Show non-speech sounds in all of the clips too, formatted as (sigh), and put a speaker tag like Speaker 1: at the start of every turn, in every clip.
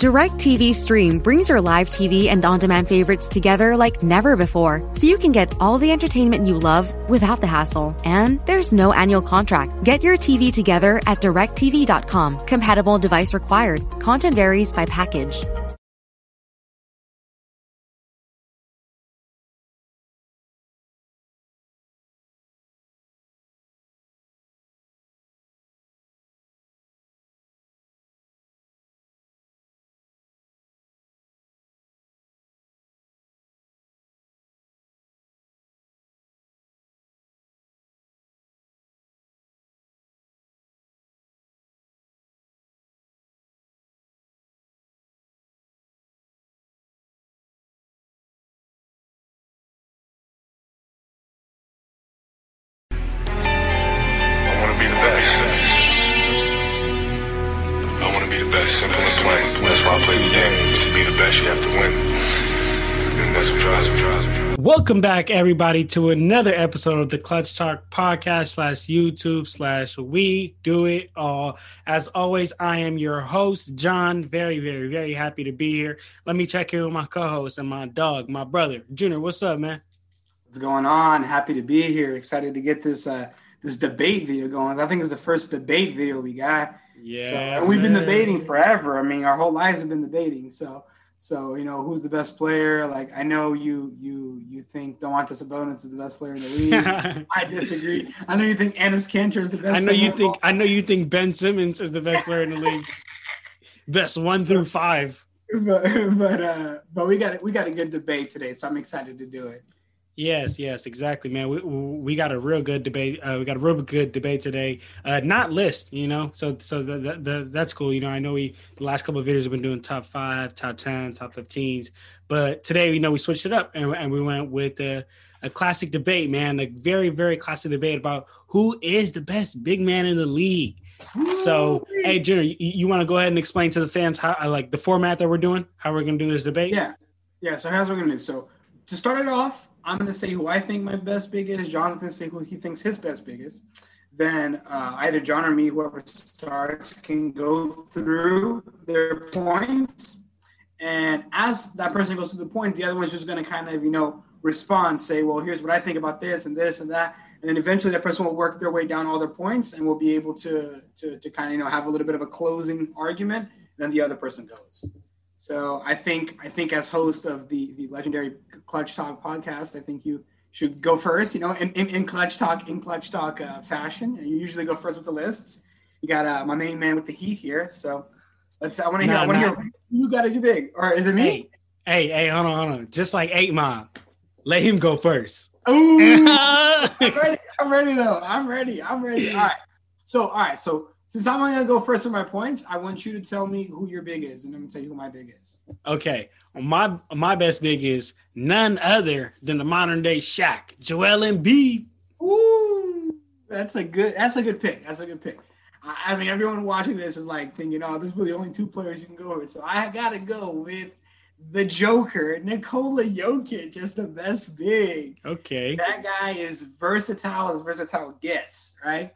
Speaker 1: DirecTV Stream brings your live TV and on demand favorites together like never before, so you can get all the entertainment you love without the hassle. And there's no annual contract. Get your TV together at directv.com. Compatible device required. Content varies by package.
Speaker 2: Welcome back, everybody, to another episode of the Clutch Talk podcast slash YouTube slash We Do It All. As always, I am your host, John. Very, very, very happy to be here. Let me check in with my co-host and my dog, my brother, Junior. What's up, man?
Speaker 3: What's going on? Happy to be here. Excited to get this uh this debate video going. I think it's the first debate video we got.
Speaker 2: Yeah,
Speaker 3: So, and we've been debating forever. I mean, our whole lives have been debating. So so you know who's the best player? Like I know you you you think Domantas Sabonis is the best player in the league. (laughs) I disagree. I know you think Enes Kanter is the best.
Speaker 2: I know you think I know you think Ben Simmons is the best player in the league. (laughs) Best one through five.
Speaker 3: but but uh but we got we got a good debate today, so I'm excited to do it.
Speaker 2: Yes, yes, exactly, man. We we got a real good debate. Uh, we got a real good debate today. Uh, not list, you know. So so the, the, the, that's cool. You know, I know we the last couple of videos have been doing top five, top ten, top fifteens, but today you know we switched it up and, and we went with a, a classic debate, man. A very very classic debate about who is the best big man in the league. So hey, Junior, you, you want to go ahead and explain to the fans how like the format that we're doing, how we're gonna do this debate?
Speaker 3: Yeah. Yeah. So how's we're gonna do. So to start it off, I'm gonna say who I think my best big is. John's gonna say who he thinks his best big is. Then uh, either John or me, whoever starts, can go through their points. And as that person goes through the point, the other one's just gonna kind of, you know, respond, say, well, here's what I think about this and this and that. And then eventually that person will work their way down all their points and we'll be able to to, to kind of, you know, have a little bit of a closing argument. Then the other person goes. So I think I think as host of the the legendary Clutch Talk podcast, I think you should go first. You know, in, in, in Clutch Talk in Clutch Talk uh, fashion, and you usually go first with the lists. You got uh, my main man with the heat here, so let's. I want to hear.
Speaker 2: Nah,
Speaker 3: I want to hear. You got it too big, or is it me?
Speaker 2: Hey, hey, hey, hold on, hold on. Just like Eight Mile, let him go first.
Speaker 3: Ooh, (laughs) I'm ready. I'm ready though. I'm ready. I'm ready. All right. So all right. So since I'm gonna go first with my points, I want you to tell me who your big is, and I'm gonna tell you who my big is.
Speaker 2: Okay, my my best big is none other than the modern day Shaq, Joel Embiid.
Speaker 3: Ooh, that's a good. That's a good pick. That's a good pick. I, I mean, everyone watching this is like thinking, "Oh, there's really only two players you can go with." So I got to go with the Joker, Nikola Jokic, just the best big.
Speaker 2: Okay,
Speaker 3: That guy is versatile as versatile gets, right?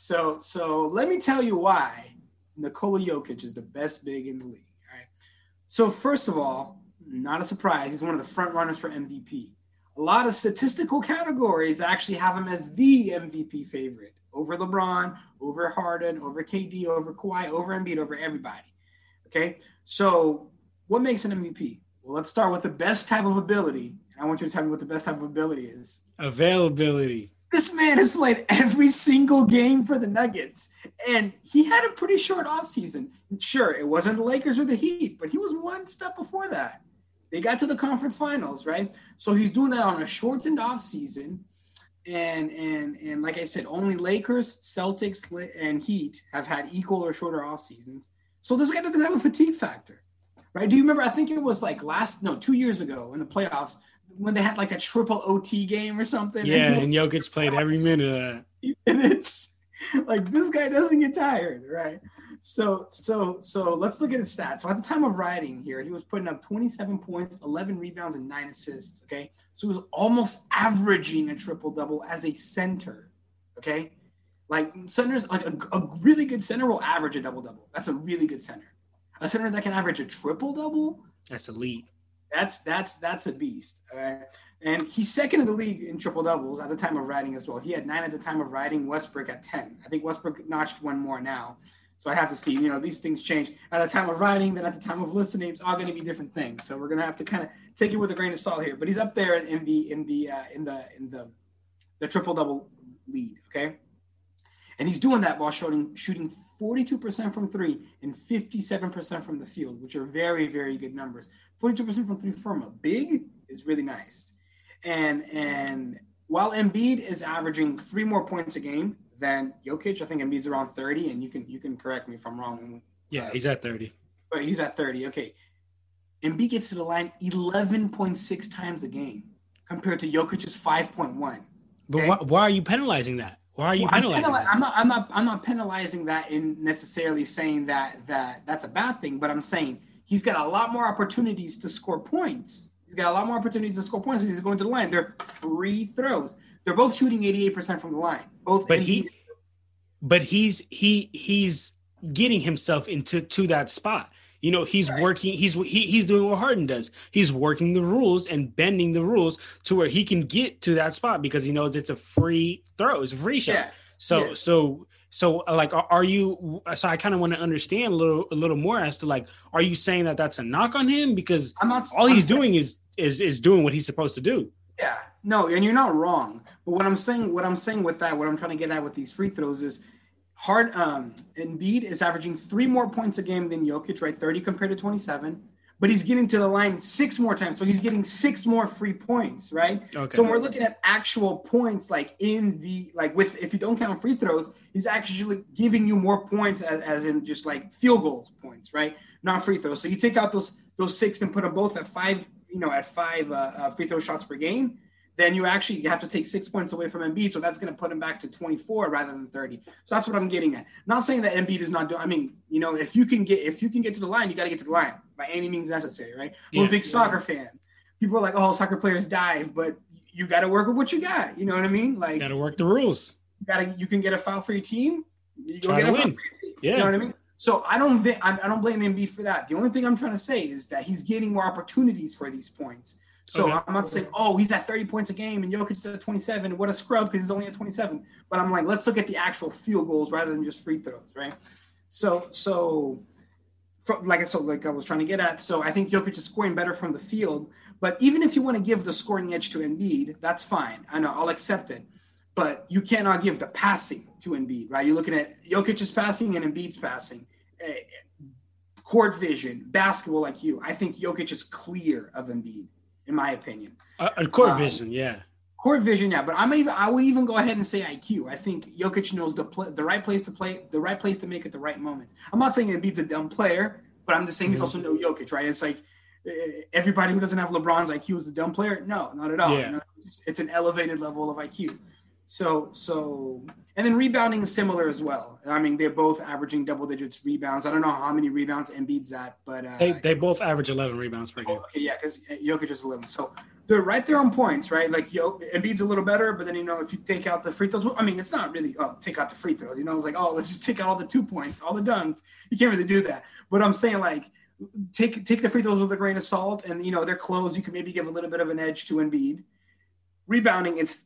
Speaker 3: So, so let me tell you why Nikola Jokic is the best big in the league. All right. So, first of all, not a surprise, he's one of the front runners for MVP. A lot of statistical categories actually have him as the MVP favorite over LeBron, over Harden, over KD, over Kawhi, over Embiid, over everybody. Okay. So, what makes an MVP? Well, let's start with the best type of ability. And I want you to tell me what the best type of ability is.
Speaker 2: availability.
Speaker 3: This man has played every single game for the Nuggets, and he had a pretty short offseason. Sure, it wasn't the Lakers or the Heat, but he was one step before that. They got to the conference finals, right? So he's doing that on a shortened offseason. And and and like I said, only Lakers, Celtics, and Heat have had equal or shorter off seasons. So this guy doesn't have a fatigue factor, right? Do you remember? I think it was like last no two years ago in the playoffs when they had like a triple OT game or something.
Speaker 2: Yeah,
Speaker 3: he
Speaker 2: and Jokic (laughs) played every minute of that. (laughs)
Speaker 3: minutes. Like this guy doesn't get tired, right? So so so let's look at his stats. So at the time of writing here, he was putting up 27 points, 11 rebounds, and nine assists. Okay, so he was almost averaging a triple double as a center. Okay, like centers, like a, a really good center will average a double double. That's a really good center. a center that can average a triple double.
Speaker 2: That's elite.
Speaker 3: That's that's that's a beast. All right. And he's second in the league in triple doubles at the time of writing as well. He had nine at the time of writing. Westbrook at ten. I think Westbrook notched one more now. So I have to see. You know, these things change at the time of writing. Then at the time of listening, it's all going to be different things. So we're going to have to kind of take it with a grain of salt here. But he's up there in the in the uh, in the in the the triple double lead. Okay. And he's doing that while shooting shooting 42% from three and 57% from the field, which are very, very good numbers. 42% from three from a big is really nice. And and while Embiid is averaging three more points a game than Jokic, I think Embiid's around 30, and you can you can correct me if I'm wrong.
Speaker 2: Yeah, uh, he's at 30.
Speaker 3: But he's at 30. Okay. Embiid gets to the line 11.6 times a game compared to Jokic's 5.1. Okay?
Speaker 2: But why, why are you penalizing that? Why are you well, penalizing?
Speaker 3: I'm, I'm, not. I'm not. I'm not penalizing that in necessarily saying that that that's a bad thing. But I'm saying he's got a lot more opportunities to score points. He's got a lot more opportunities to score points. He's going to the line. They're free throws. They're both shooting 88% from the line. Both.
Speaker 2: But he. But he's he he's getting himself into to that spot. You know, he's right. working. He's he, he's doing what Harden does. He's working the rules and bending the rules to where he can get to that spot because he knows it's a free throw. It's a free shot. Yeah. So yeah. so so uh, like are you so i kind of want to understand a little a little more as to like are you saying that that's a knock on him because i'm not all I'm he's saying, doing is is is doing what he's supposed to do
Speaker 3: yeah no and you're not wrong but what i'm saying what i'm saying with that what i'm trying to get at with these free throws is Hard um Embiid is averaging three more points a game than Jokic, right? 30 compared to 27. But he's getting to the line six more times. So he's getting six more free points, right? Okay. So we're looking at actual points, like in the like with if you don't count free throws, he's actually giving you more points as, as in just like field goals points, right? Not free throws. So you take out those those six and put them both at five, you know, at five uh, uh, free throw shots per game then you actually have to take six points away from Embiid. So that's going to put him back to 24 rather than 30. So that's what I'm getting at. Not saying that Embiid is not doing. I mean, you know, if you can get if you can get to the line, you got to get to the line by any means necessary, right? Yeah, I'm a big yeah. soccer fan. People are like, oh, soccer players dive, but you got to work with what you got. You know what I mean? Like,
Speaker 2: got to work the rules.
Speaker 3: You got to. You can get a foul for your team. You go get a win. Yeah. You know what I mean? So I don't I don't blame Embiid for that. The only thing I'm trying to say is that he's getting more opportunities for these points. So okay. I'm not saying, oh, he's at 30 points a game and Jokic is at 27. What a scrub because he's only at 27. But I'm like, let's look at the actual field goals rather than just free throws, right? So, so like I so like I was trying to get at. So I think Jokic is scoring better from the field. But even if you want to give the scoring edge to Embiid, that's fine. I know I'll accept it. But you cannot give the passing to Embiid, right? You're looking at Jokic's passing and Embiid's passing. Eh, court vision, basketball like you. I think Jokic is clear of Embiid in my opinion.
Speaker 2: Uh, court um, vision, yeah.
Speaker 3: Court vision, yeah. But I'm even I will even go ahead and say IQ. I think Jokic knows the the right place to play, the right place to make at the right moment. I'm not saying it beats a dumb player, but I'm just saying mm-hmm. he's also no Jokic, right? It's like eh, everybody who doesn't have LeBron's IQ is a dumb player. No, not at all. Yeah. You know, it's, it's an elevated level of IQ. So so and then rebounding is similar as well. I mean, they're both averaging double digits rebounds. I don't know how many rebounds Embiid's at, but uh,
Speaker 2: they, they both average 11 rebounds per game.
Speaker 3: Okay, yeah, because Jokic is 11. So they're right there on points, right? Like Yo, Embiid's a little better, but then you know if you take out the free throws, I mean, it's not really oh take out the free throws. You know, it's like oh let's just take out all the two points, all the dunks. You can't really do that. But I'm saying like take take the free throws with a grain of salt, and you know they're close. You can maybe give a little bit of an edge to Embiid Rebounding, it's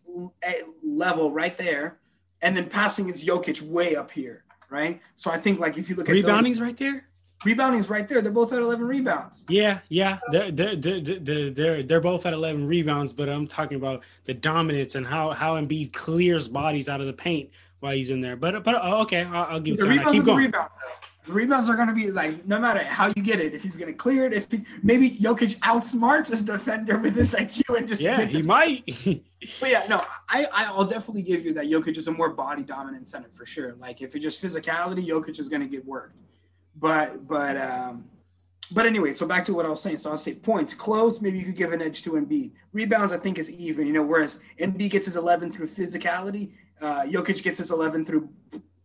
Speaker 3: level right there. And then passing is Jokic way up here, right? So I think like if you look at
Speaker 2: rebounding's those, right there.
Speaker 3: Rebounding's right there. They're both at 11 rebounds.
Speaker 2: Yeah, yeah. They're, they're, they're, they're, they're both at 11 rebounds, but I'm talking about the dominance and how, how Embiid clears bodies out of the paint while he's in there. But, but okay, I'll, I'll give
Speaker 3: the rebounds. Keep going. Rebounds, though. Rebounds are going to be like no matter how you get it. If he's going to clear it, if he, maybe Jokic outsmarts his defender with his IQ and just
Speaker 2: yeah, he it. might. (laughs)
Speaker 3: but yeah, no, I I'll definitely give you that Jokic is a more body dominant center for sure. Like if it's just physicality, Jokic is going to get worked. But but um, but anyway, so back to what I was saying. So I'll say points close. Maybe you could give an edge to Embiid. Rebounds, I think, is even. You know, whereas Embiid gets his 11 through physicality, uh, Jokic gets his 11 through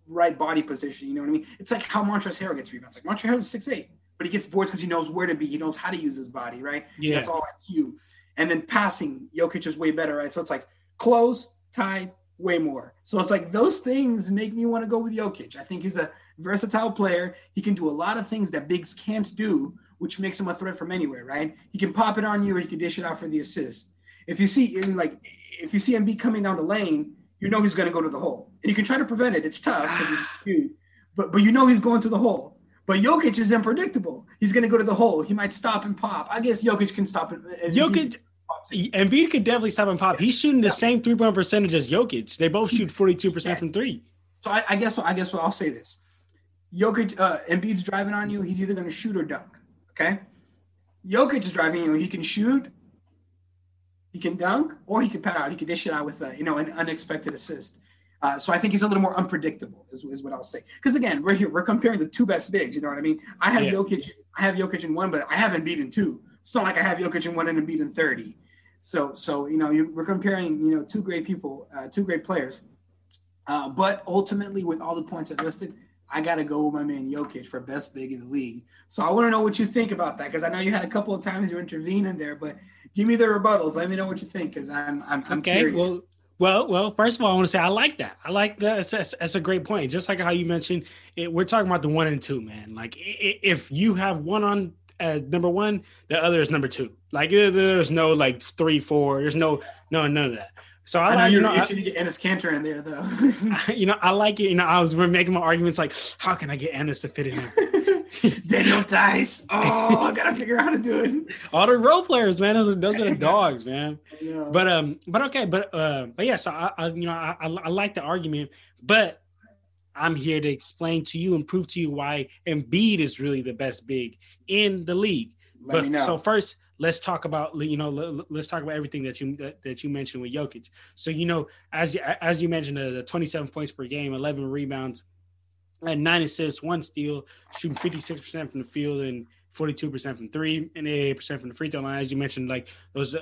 Speaker 3: right body position. You know what I mean? It's like how Montrezl Harrell gets rebounds. Like Montrezl Harrell is six eight, but he gets boards because he knows where to be. He knows how to use his body, right? Yeah. That's all IQ. And then passing, Jokic is way better, right? So it's like close, tied, way more. So it's like those things make me want to go with Jokic. I think he's a versatile player. He can do a lot of things that bigs can't do, which makes him a threat from anywhere, right? He can pop it on you or he can dish it out for the assist. If you see in like if you see Embiid coming down the lane, you know he's going to go to the hole, and you can try to prevent it. It's tough, (sighs) but but you know he's going to the hole. But Jokic is unpredictable. He's going to go to the hole. He might stop and pop. I guess Jokic can stop it.
Speaker 2: Jokic, Embiid could definitely stop and pop. He's shooting the yeah. same three point percentage as Jokic. They both shoot forty two percent from three.
Speaker 3: So I, I, guess I guess what I'll say this: Jokic, uh, Embiid's driving on you. He's either going to shoot or dunk. Okay. Jokic is driving you. He can shoot, he can dunk, or he can power. He can dish it out with a, you know an unexpected assist. Uh, so I think he's a little more unpredictable, is, is what I'll say. Because again, we're here, we're comparing the two best bigs. You know what I mean? I have yeah. Jokic, I have Jokic in one, but I haven't beaten two. It's not like I have Jokic in one and a beaten thirty. So so you know you, we're comparing you know two great people, uh, two great players. Uh, but ultimately, with all the points I listed, I got to go with my man Jokic for best big in the league. So I want to know what you think about that because I know you had a couple of times you intervene in there, but give me the rebuttals. Let me know what you think because I'm I'm, I'm okay. Curious.
Speaker 2: Well, well, well. First of all, I want to say I like that. I like that. That's, that's, a great point. Just like how you mentioned, it, we're talking about the one and two, man. Like if you have one on uh, number one, the other is number two. Like there's no like three, four. There's no no none of that. So I,
Speaker 3: I
Speaker 2: know
Speaker 3: like, you're you know, itching I, to get Enes Kanter in there, though. (laughs)
Speaker 2: you know, I like it. You know, I was we're making my arguments like, how can I get Enes to fit in
Speaker 3: here? (laughs) Daniel Theis. Oh, I gotta figure out how to do it. (laughs)
Speaker 2: All the role players, man. Those are those are the dogs, man. Yeah. But um, but okay, but uh, but yeah. So I, I you know, I, I, I like the argument, but I'm here to explain to you and prove to you why Embiid is really the best big in the league. Let but so first, let's talk about you know let's talk about everything that you that, that you mentioned with Jokic. So you know as you as you mentioned uh, the 27 points per game, 11 rebounds, and nine assists, one steal, shooting 56 percent from the field and 42 percent from three and 88 percent from the free throw line. As you mentioned, like those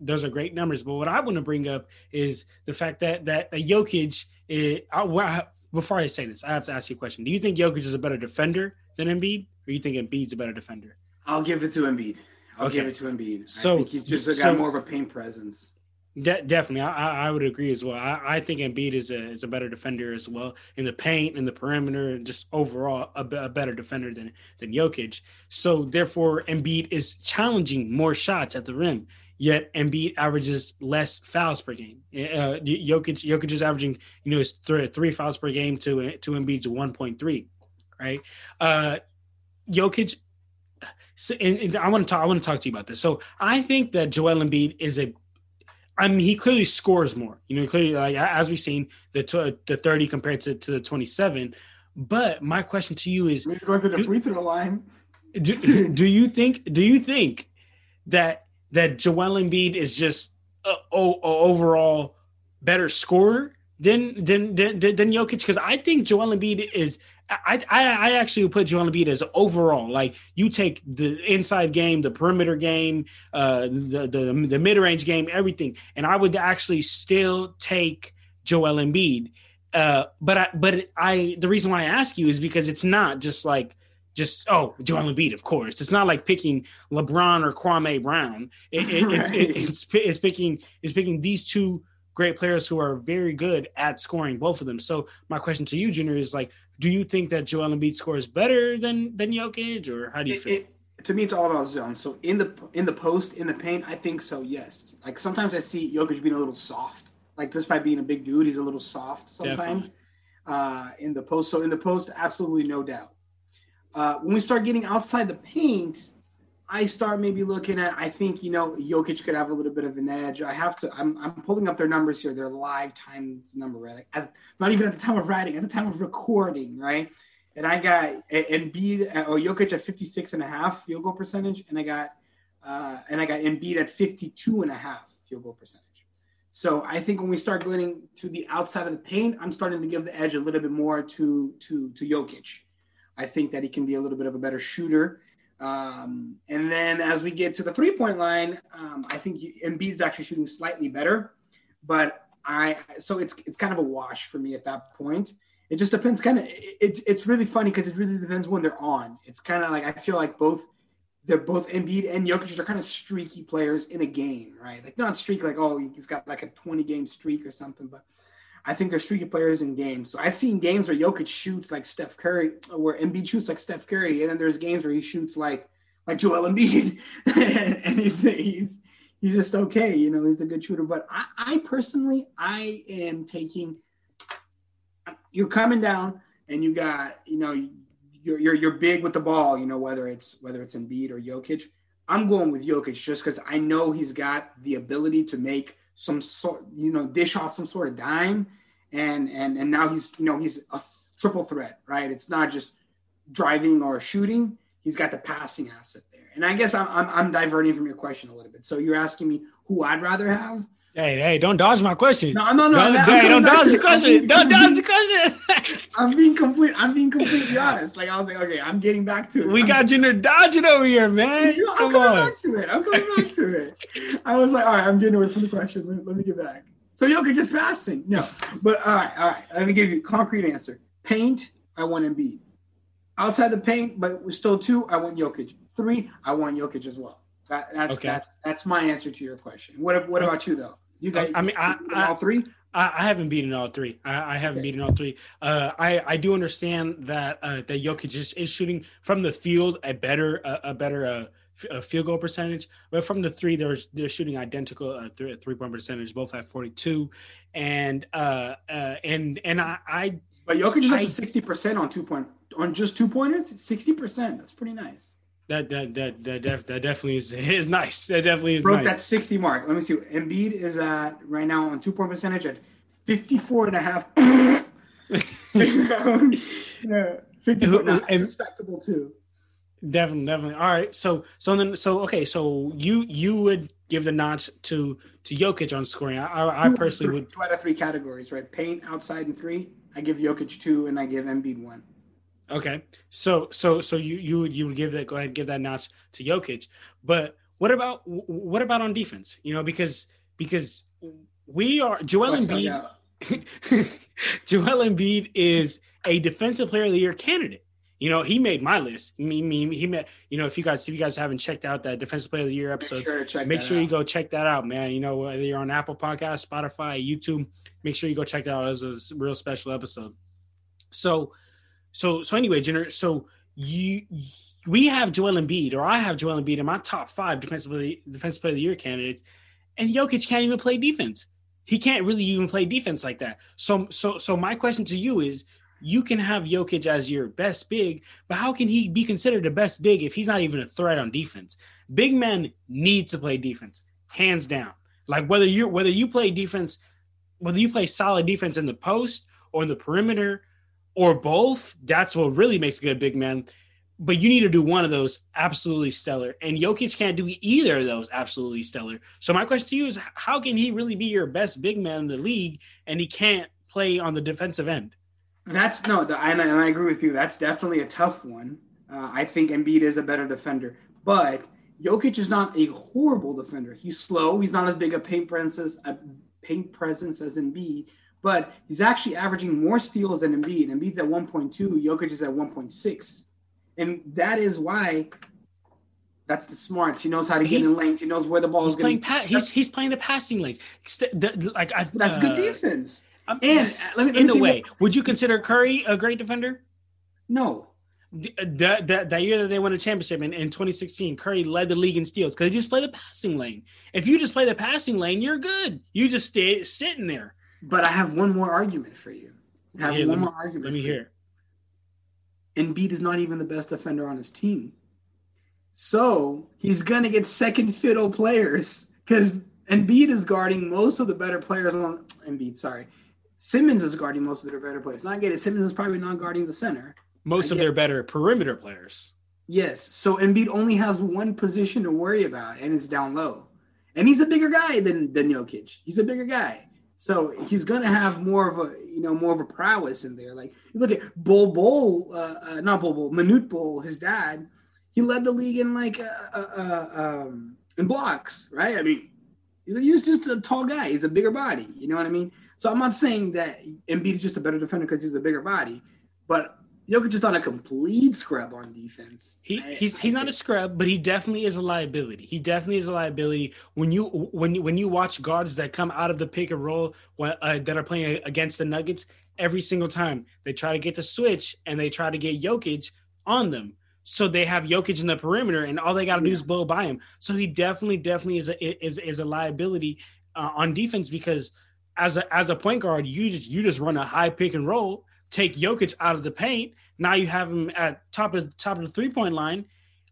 Speaker 2: those are great numbers. But what I want to bring up is the fact that that Jokic. Is, I, before I say this, I have to ask you a question. Do you think Jokic is a better defender than Embiid, or you think Embiid's a better defender?
Speaker 3: I'll give it to Embiid. I'll okay. give it to Embiid. So I think he's just got so, more of a paint presence.
Speaker 2: De- definitely, I, I would agree as well. I, I think Embiid is a is a better defender as well in the paint, in the perimeter, and just overall a, a better defender than than Jokic. So therefore, Embiid is challenging more shots at the rim. Yet Embiid averages less fouls per game. Uh, Jokic Jokic is averaging you know three, three fouls per game to to Embiid's one point three, right? Uh, Jokic so, and, and I want to talk. I want to talk to you about this. So I think that Joel Embiid is a. I mean, he clearly scores more. You know, clearly, like as we've seen, the t- the thirty compared to, to the twenty seven. But my question to you is:
Speaker 3: He's going to the free throw line.
Speaker 2: Do, do you think? Do you think that that Joel Embiid is just a, a, a overall better scorer than than than, than Jokic? Because I think Joel Embiid is I, I, I actually put Joel Embiid as overall. Like you take the inside game, the perimeter game, uh, the the the mid range game, everything, and I would actually still take Joel Embiid. Uh, but I but I the reason why I ask you is because it's not just like just oh Joel Embiid, of course. It's not like picking LeBron or Kwame Brown. It, it, (laughs) right. it's, it, it's it's picking it's picking these two great players who are very good at scoring both of them. So my question to you, Junior, is like, do you think that Joel Embiid scores better than than Jokic, or how do you it, feel?
Speaker 3: It, to me, it's all about zone. So in the in the post, in the paint, I think so. Yes. Like sometimes I see Jokic being a little soft. Like despite being a big dude, he's a little soft sometimes uh, in the post. So in the post, absolutely no doubt. Uh, when we start getting outside the paint, I start maybe looking at, I think, you know, Jokic could have a little bit of an edge. I have to, I'm, I'm pulling up their numbers here, their live times number, right? At, not even at the time of writing, at the time of recording, right? And I got Embiid or Jokic at 56 and a half field goal percentage. And I got, uh, and I got Embiid at 52 and a half field goal percentage. So I think when we start going to the outside of the paint, I'm starting to give the edge a little bit more to, to, to Jokic. I think that he can be a little bit of a better shooter um, and then as we get to the three point line, um, I think Embiid's actually shooting slightly better, but I so it's it's kind of a wash for me at that point. It just depends. Kind of it, it's really funny because it really depends when they're on. It's kind of like I feel like both they're both Embiid and Jokic are kind of streaky players in a game, right? Like not streak like oh he's got like a 20 game streak or something, but I think they're streaky players in games. So I've seen games where Jokic shoots like Steph Curry, where Embiid shoots like Steph Curry, and then there's games where he shoots like like Joel Embiid, (laughs) and he's he's he's just okay. You know, he's a good shooter. But I, I personally, I am taking. You're coming down, and you got you know you're, you're you're big with the ball. You know whether it's whether it's Embiid or Jokic. I'm going with Jokic just because I know he's got the ability to make some sort, you know, dish off some sort of dime, and and and now he's you know he's a triple threat, right? It's not just driving or shooting. He's got the passing asset there. And I guess I'm, I'm, I'm diverting from your question a little bit. So you're asking me who I'd rather have.
Speaker 2: Hey, hey, don't dodge my question.
Speaker 3: No, no, no.
Speaker 2: Hey, don't dodge the question. Don't dodge the question. (laughs)
Speaker 3: I'm being complete. I'm being completely honest. Like I was like, okay, I'm getting back to it.
Speaker 2: we
Speaker 3: I'm-
Speaker 2: got you to dodge it over here, man.
Speaker 3: You know, I'm
Speaker 2: Come
Speaker 3: coming
Speaker 2: on.
Speaker 3: back to it. I'm coming back to it. (laughs) I was like, all right, I'm getting away from the question. Let, let me get back. So Jokic just passing. No, but all right, all right. Let me give you a concrete answer. Paint, I want Embiid. Outside the paint, but we're still two, I want Jokic. Three, I want Jokic as well. That, that's
Speaker 2: Okay.
Speaker 3: that's that's my answer to your question. What what about you though? You got
Speaker 2: I mean, I- I-
Speaker 3: all three.
Speaker 2: I, I haven't beaten all three. I, I haven't
Speaker 3: Okay.
Speaker 2: beaten all three. Uh, I I do understand that uh, that Jokic is, is shooting from the field a better a, a better uh, a field goal percentage, but from the three they're they're shooting identical uh, three three point percentage, both at forty two, and uh, uh and and I I
Speaker 3: But Jokic is up to sixty percent on two point on just two pointers. Sixty percent. That's pretty nice.
Speaker 2: that that that that, def, that definitely is (laughs) is nice. That definitely is
Speaker 3: broke
Speaker 2: nice.
Speaker 3: that 60 mark. Let me see. Embiid is at right now on two point percentage at 54 and a half. (laughs) (laughs) yeah, 54.
Speaker 2: And-
Speaker 3: respectable too.
Speaker 2: Definitely, definitely. All right. So, so then, so okay. So you you would give the notch to to Jokic on scoring. I I, I personally would.
Speaker 3: two out of three categories, right? Paint, outside, and three. I give Jokic two, and I give Embiid one.
Speaker 2: Okay. So so so you you would you would give that go ahead give that notch to Jokic. But what about what about on defense? You know because because we are Joel
Speaker 3: Let's find
Speaker 2: Embiid. (laughs) Joel Embiid is a defensive player of the year candidate. You know, he made my list. Me, me, he made. You know, if you guys if you guys haven't checked out that defensive player of the year
Speaker 3: Make
Speaker 2: episode,
Speaker 3: sure to check.
Speaker 2: make sure you
Speaker 3: out.
Speaker 2: go check that out, man. You know, whether you're on Apple Podcast, Spotify, YouTube, make sure you go check that out. It's a real special episode. So, so, so anyway, Junior. So you, we have Joel Embiid, or I have Joel Embiid in my top five defensive defensive player of the year candidates, and Jokic can't even play defense. He can't really even play defense like that. So, so, so my question to you is. You can have Jokic as your best big, but how can he be considered the best big if he's not even a threat on defense? Big men need to play defense, hands down. Like whether you whether you play defense, whether you play solid defense in the post or in the perimeter or both, that's what really makes a good big man. But you need to do one of those absolutely stellar. And Jokic can't do either of those absolutely stellar. So my question to you is how can he really be your best big man in the league and he can't play on the defensive end?
Speaker 3: That's no, the, and, I, and I agree with you. That's definitely a tough one. Uh, I think Embiid is a better defender, but Jokic is not a horrible defender. He's slow. He's not as big a paint presence, a paint presence as Embiid, but he's actually averaging more steals than Embiid. Embiid's at 1.2. Jokic is at 1.6, and that is why. That's the smarts. He knows how to get
Speaker 2: He's-
Speaker 3: in lanes. He knows where the ball is going.
Speaker 2: pa- he's he's playing the passing lanes. St- the- Like I,
Speaker 3: That's
Speaker 2: uh,
Speaker 3: good defense.
Speaker 2: Um,
Speaker 3: And let me, let
Speaker 2: in a way,
Speaker 3: what-
Speaker 2: would you consider Curry a great defender?
Speaker 3: no,
Speaker 2: The, the, the, that year that they won a championship in, in 2016, Curry led the league in steals because he just played the passing lane. If you just play the passing lane, you're good. You just stay sitting there.
Speaker 3: but I have one more argument for you. I have
Speaker 2: Here,
Speaker 3: one
Speaker 2: me-
Speaker 3: more argument.
Speaker 2: Let me
Speaker 3: for you.
Speaker 2: hear.
Speaker 3: Embiid is not even the best defender on his team. So he's gonna get second fiddle players because Embiid is guarding most of the better players on Embiid. Sorry, Simmons is guarding most of their better players. Not get it. Simmons is probably not guarding the center.
Speaker 2: Most of their better perimeter players.
Speaker 3: Yes. So Embiid only has one position to worry about, and it's down low. And he's a bigger guy than than Jokic. He's a bigger guy. So he's gonna have more of a you know more of a prowess in there. Like look at Bol Bol, uh, uh, not Bol Bol, Manute Bol, his dad. He led the league in like uh, uh, uh, um, in blocks, right? I mean, he's just a tall guy. He's a bigger body. You know what I mean? So I'm not saying that Embiid is just a better defender because he's a bigger body, but Jokic is not a complete scrub on defense.
Speaker 2: He he's he's not a scrub, but he definitely is a liability. He definitely is a liability when you when you when you watch guards that come out of the pick and roll when, uh, that are playing against the Nuggets every single time they try to get the switch and they try to get Jokic on them. So they have Jokic in the perimeter, and all they got to do is blow by him. So he definitely, definitely is a is is a liability uh, on defense because as a as a point guard, you just you just run a high pick and roll, take Jokic out of the paint. Now you have him at top of top of the three point line.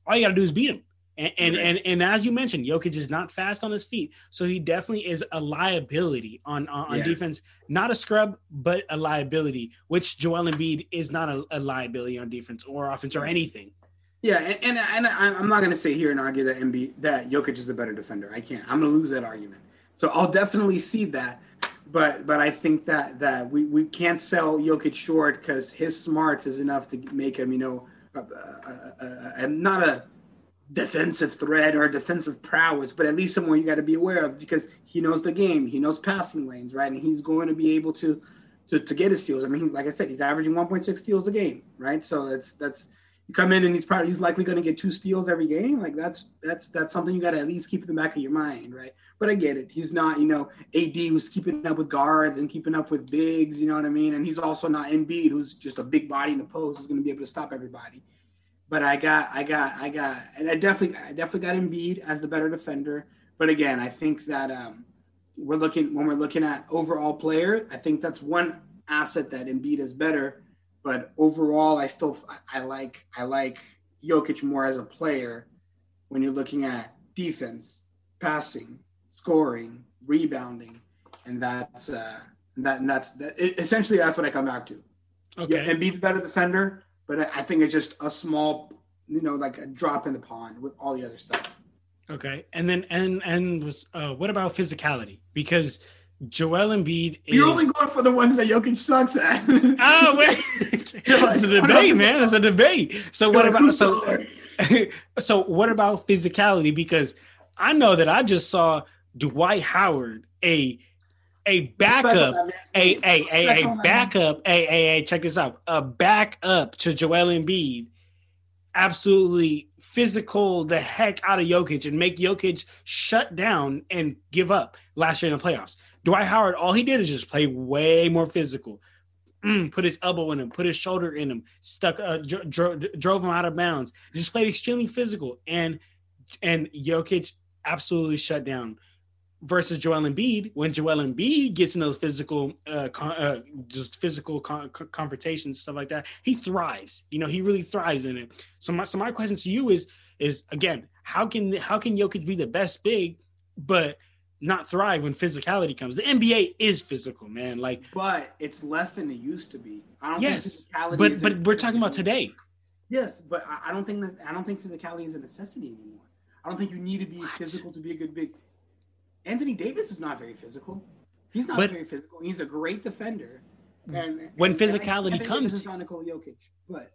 Speaker 2: All you got to do is beat him. And and, and and as you mentioned, Jokic is not fast on his feet, so he definitely is a liability on on, on defense. Not a scrub, but a liability. Which Joel Embiid is not a, a liability on defense or offense or anything.
Speaker 3: Yeah, and, and, and I'm not going to sit here and argue that Embiid that Jokic is a better defender. I can't. I'm going to lose that argument. So I'll definitely see that, but but I think that that we, we can't sell Jokic short because his smarts is enough to make him, you know, a, a, a, not a defensive threat or defensive prowess, but at least someone you got to be aware of because he knows the game, he knows passing lanes, right, and he's going to be able to to, to get his steals. I mean, like I said, he's averaging 1.6 steals a game, right? So that's that's you come in and he's probably he's likely going to get two steals every game. Like that's that's that's something you got to at least keep in the back of your mind, right? But I get it. He's not, you know, AD who's keeping up with guards and keeping up with bigs. You know what I mean? And he's also not Embiid, who's just a big body in the post, who's going to be able to stop everybody. But I got, I got, I got, and I definitely, I definitely got Embiid as the better defender. But again, I think that um, we're looking when we're looking at overall player. I think that's one asset that Embiid is better. But overall, I still I like I like Jokic more as a player when you're looking at defense, passing, scoring, rebounding, and that's uh, that and that's that, it, essentially that's what I come back to.
Speaker 2: Okay.
Speaker 3: Yeah, Embiid's a better defender, but I, I think it's just a small, you know, like a drop in the pond with all the other stuff.
Speaker 2: Okay, and then and and was uh, what about physicality? Because Joel Embiid is.
Speaker 3: You're only going for the ones that Jokic sucks at.
Speaker 2: Oh wait, (laughs) it's a debate, (laughs) man. It's a debate. So what about so? (laughs) so what about physicality? Because I know that I just saw Dwight Howard, a a backup,
Speaker 3: Respect on that man's
Speaker 2: a a a, a backup, a a a check this out, a backup to Joel Embiid, absolutely physical the heck out of Jokic and make Jokic shut down and give up last year in the playoffs. Dwight Howard, all he did is just play way more physical. Mm, put his elbow in him, put his shoulder in him, stuck, uh, dro- dro- drove him out of bounds. Just played extremely physical, and and Jokic absolutely shut down. Versus Joel Embiid, when Joel Embiid gets in those physical, uh, con- uh just physical con- con- confrontations, stuff like that, he thrives. You know, he really thrives in it. So my so my question to you is is again, how can how can Jokic be the best big, but not thrive when physicality comes? The NBA is physical, man. Like
Speaker 3: but it's less than it used to be. I don't
Speaker 2: yes,
Speaker 3: think physicality
Speaker 2: but
Speaker 3: is
Speaker 2: but we're talking about today.
Speaker 3: Yes, but I- I don't think that I don't think physicality is a necessity anymore. I don't think you need to be
Speaker 2: What?
Speaker 3: physical to be a good big. Anthony Davis is not very physical. He's not
Speaker 2: But-
Speaker 3: very physical. He's a great defender. Mm. And
Speaker 2: When
Speaker 3: and-
Speaker 2: physicality
Speaker 3: Anthony
Speaker 2: comes-
Speaker 3: Davis is not Nikola Jokic. But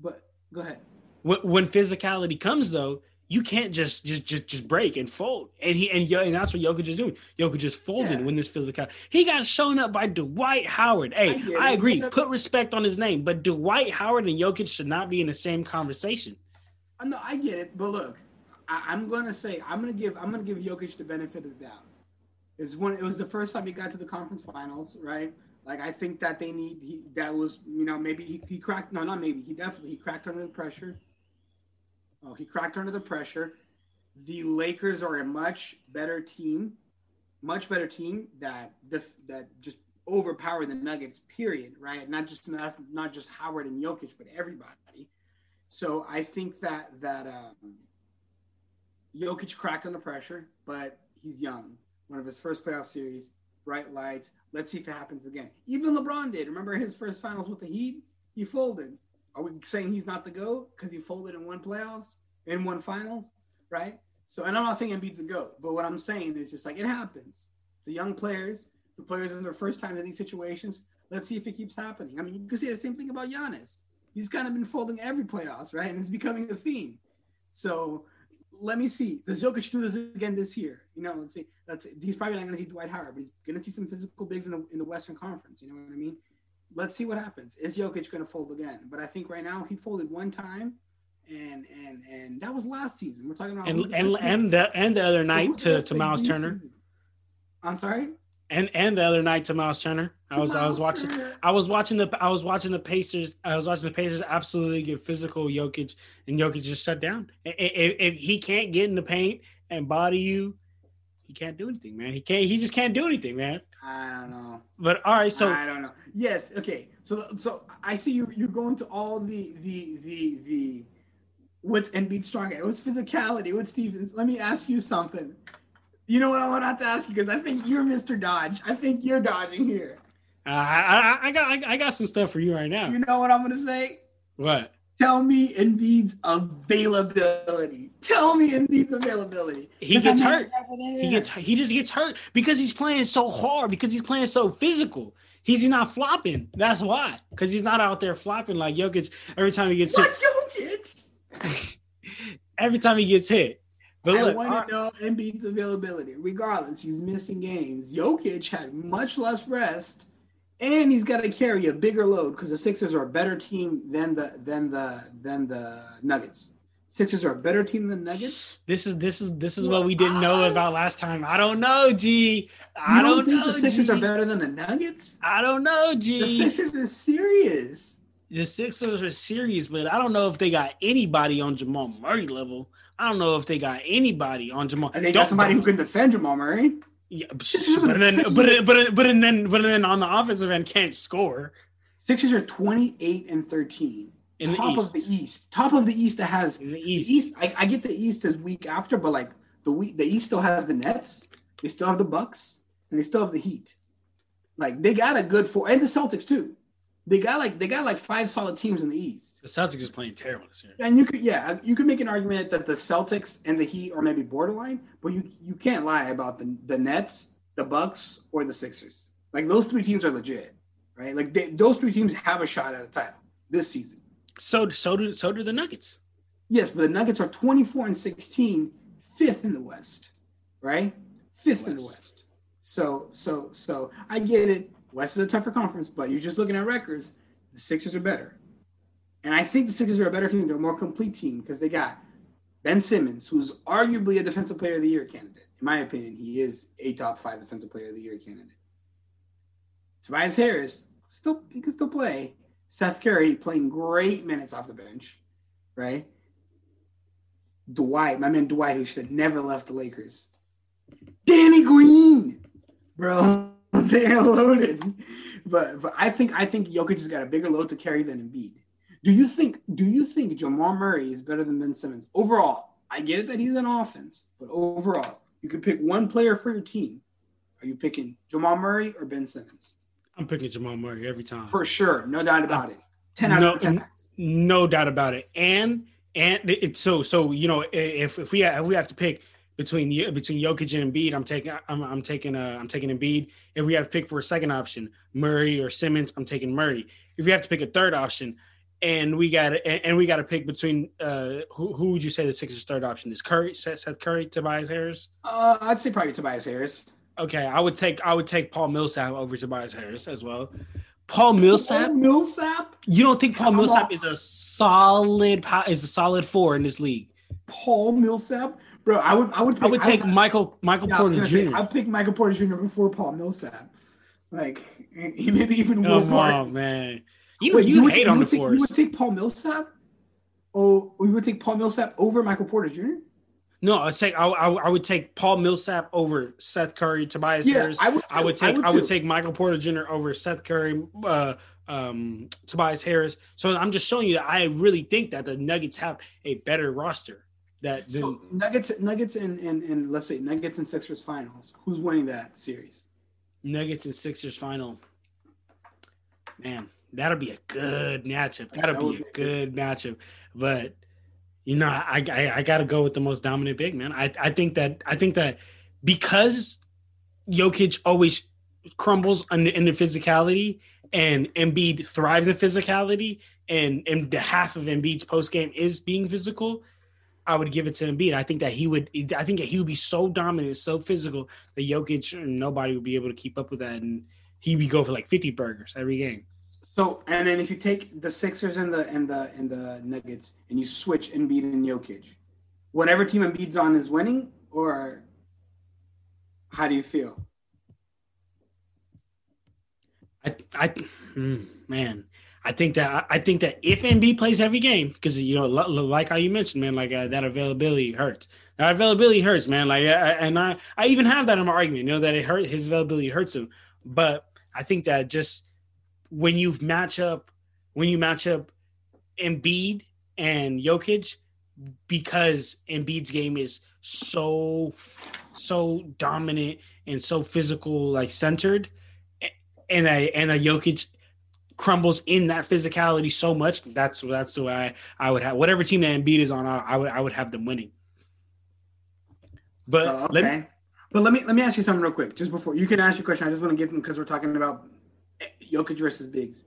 Speaker 3: but go ahead.
Speaker 2: When, when physicality comes, though, you can't just just just just break and fold. And he and, Yo- and that's what Jokic is doing. Jokic just folding
Speaker 3: Yeah.
Speaker 2: when this physical. He got shown up by Dwight Howard. Hey,
Speaker 3: I
Speaker 2: I, agree. Put respect on his name, but Dwight Howard and Jokic should not be in the same conversation.
Speaker 3: No, I get it, but look, I, I'm gonna say I'm gonna give I'm gonna give Jokic the benefit of the doubt. Is when it was the first time he got to the conference finals, right? Like I think that they need he that was you know maybe he, he cracked no not maybe he definitely he cracked under the pressure. Oh, he cracked under the pressure. The Lakers are a much better team, much better team that that just overpower the Nuggets. Period. Right? Not just not, not just Howard and Jokic, but everybody. So I think that that um, Jokic cracked under pressure, but he's young. One of his first playoff series, bright lights. Let's see if it happens again. Even LeBron did. Remember his first finals with the Heat? He folded. Are we saying he's not the GOAT because he folded in one playoffs, in one finals, right? So, and I'm not saying Embiid's a GOAT, but what I'm saying is just like it happens. The young players, the players in their first time in these situations, let's see if it keeps happening. I mean, you can say the same thing about Giannis. He's kind of been folding every playoffs, right? And it's becoming a theme. So let me see. Does Jokic do this again this year? You know, let's see. Let's. He's probably not going to see Dwight Howard, but he's going to see some physical bigs in the in the Western Conference. You know what I mean? Let's see what happens. Is Jokic going to fold again? But I think right now he folded one time, and and and that was last season. We're talking about
Speaker 2: and and and the and the other night to to Miles Turner.
Speaker 3: Season? I'm sorry.
Speaker 2: And and the other night to Miles Turner. I was Miles I was watching Turner. I was watching the I was watching the Pacers. I was watching the Pacers absolutely get physical Jokic and Jokic just shut down. If, if he can't get in the paint and body you, he can't do anything, man. He can't. He just can't do anything, man.
Speaker 3: I don't know.
Speaker 2: But all right, so
Speaker 3: I don't know. Yes, okay. So so I see you. You're going to all the the the the what's Embiid strong at? What's physicality? What's Stevens? Let me ask you something. You know what I want to ask you because I think you're Mr. Dodge. I think you're dodging here.
Speaker 2: Uh, I, I, I got I, I got some stuff for you right now.
Speaker 3: You know what I'm gonna say?
Speaker 2: What?
Speaker 3: Tell me Embiid's availability. Tell me Embiid's availability.
Speaker 2: He gets hurt. He gets he just gets hurt because he's playing so hard because he's playing so physical. He's not flopping. That's why. Because he's not out there flopping like Jokic every time he gets
Speaker 3: hit. Jokic. (laughs)
Speaker 2: every time he gets hit.
Speaker 3: But look, I want to know Embiid's availability. Regardless, he's missing games. Jokic had much less rest and he's got to carry a bigger load because the Sixers are a better team than the than the than the Nuggets. Sixers are a better team than Nuggets.
Speaker 2: This is this is this is what we didn't know about last time. I don't know, G. I don't, don't
Speaker 3: think
Speaker 2: know,
Speaker 3: the Sixers G. are better than the Nuggets.
Speaker 2: I don't know, G.
Speaker 3: The Sixers are serious.
Speaker 2: The Sixers are serious, but I don't know if they got anybody on Jamal Murray level. I don't know if they got anybody on Jamal.
Speaker 3: And they got somebody who can defend Jamal Murray.
Speaker 2: Yeah, but then, but but but then, but then on the offensive end can't score.
Speaker 3: Sixers are twenty eight and thirteen. In top the of the East, top of the East that has
Speaker 2: in the East.
Speaker 3: The East I, I, get the East is week after, but like the week, the East still has the Nets, they still have the Bucks, and they still have the Heat. Like they got a good four, and the Celtics too. They got like they got like five solid teams in the East.
Speaker 2: The Celtics is playing terrible this year.
Speaker 3: And you could yeah, you could make an argument that the Celtics and the Heat are maybe borderline, but you you can't lie about the the Nets, the Bucks, or the Sixers. Like those three teams are legit, right? Like they, those three teams have a shot at a title this season.
Speaker 2: So so do so do the Nuggets.
Speaker 3: Yes, but the Nuggets are 24 and 16, fifth in the West, right? Fifth West. in the West. So so so I get it. West is a tougher conference, but you're just looking at records. The Sixers are better. And I think the Sixers are a better team. They're a more complete team because they got Ben Simmons, who's arguably a defensive player of the year candidate. In my opinion, he is a top five defensive player of the year candidate. Tobias Harris, still he can still play. Seth Curry playing great minutes off the bench, right? Dwight, my man Dwight, who should have never left the Lakers. Danny Green, bro. (laughs) they're loaded. But but I think I think Jokic has got a bigger load to carry than Embiid. Do you think do you think Jamal Murray is better than Ben Simmons? Overall, I get it that he's an offense, but overall, you could pick one player for your team. Are you picking Jamal Murray or Ben Simmons?
Speaker 2: I'm picking Jamal Murray every time.
Speaker 3: For sure, no doubt about it. Ten out
Speaker 2: no,
Speaker 3: of ten.
Speaker 2: No doubt about it. And and it's so so you know if if we have, if we have to pick between between Jokic and Embiid, I'm taking I'm, I'm taking uh, I'm taking Embiid. If we have to pick for a second option, Murray or Simmons, I'm taking Murray. If we have to pick a third option, and we got and, and we got to pick between uh, who who would you say the Sixers' third option is? Curry, Seth Curry, Tobias Harris.
Speaker 3: Uh, I'd say probably Tobias Harris.
Speaker 2: Okay, I would take I would take Paul Millsap over Tobias Harris as well. Paul Millsap.
Speaker 3: Paul Millsap.
Speaker 2: You don't think Paul Millsap is a solid is a solid four in this league?
Speaker 3: Paul Millsap. Bro, I would I would
Speaker 2: pick, I would take I would, Michael Michael yeah, Porter Jr.
Speaker 3: I'd pick Michael Porter Jr. before Paul Millsap. Like he maybe even
Speaker 2: Come Will on, man. You, Wait, you, you hate would, on you the
Speaker 3: take, You would take Paul Millsap? Oh, we would take Paul Millsap over Michael Porter Jr.
Speaker 2: No, I'd say I, I, I, would take Paul Millsap over Seth Curry, Tobias
Speaker 3: yeah,
Speaker 2: Harris.
Speaker 3: I would,
Speaker 2: I would take I would, I would, take Michael Porter Jr. over Seth Curry, uh, um, Tobias Harris. So I'm just showing you that I really think that the Nuggets have a better roster. That
Speaker 3: so Nuggets, Nuggets, and, and and let's say Nuggets and Sixers finals. Who's winning that series?
Speaker 2: Nuggets and Sixers final. Man, that'll be a good matchup. That'll that be a good matchup. But you know, I, I I got to go with the most dominant big man. I I think that I think that because Jokic always crumbles in, in the physicality and Embiid thrives in physicality and and the half of Embiid's post game is being physical I would give it to Embiid. I think that he would. I think that he would be so dominant, so physical that Jokic nobody would be able to keep up with that, and he'd be go for like fifty burgers every game.
Speaker 3: So and then if you take the Sixers and the and the and the Nuggets and you switch Embiid and Jokic, whatever team Embiid's on is winning, or how do you feel?
Speaker 2: I, I, mm, man, I think that I think that if Embiid plays every game, because you know, like how you mentioned, man, like uh, that availability hurts. That availability hurts, man. Like, and I, I even have that in my argument. You know that it hurt his availability hurts him, but I think that just when you match up, when you match up Embiid and Jokic, because Embiid's game is so so dominant and so physical, like centered, and a and a Jokic crumbles in that physicality so much. That's that's the way I, I would have whatever team that Embiid is on. I, I would I would have them winning. But
Speaker 3: oh, okay. Let me, but let me let me ask you something real quick, just before you can ask your question. I just want to get them because we're talking about eh, Jokic versus Bigs.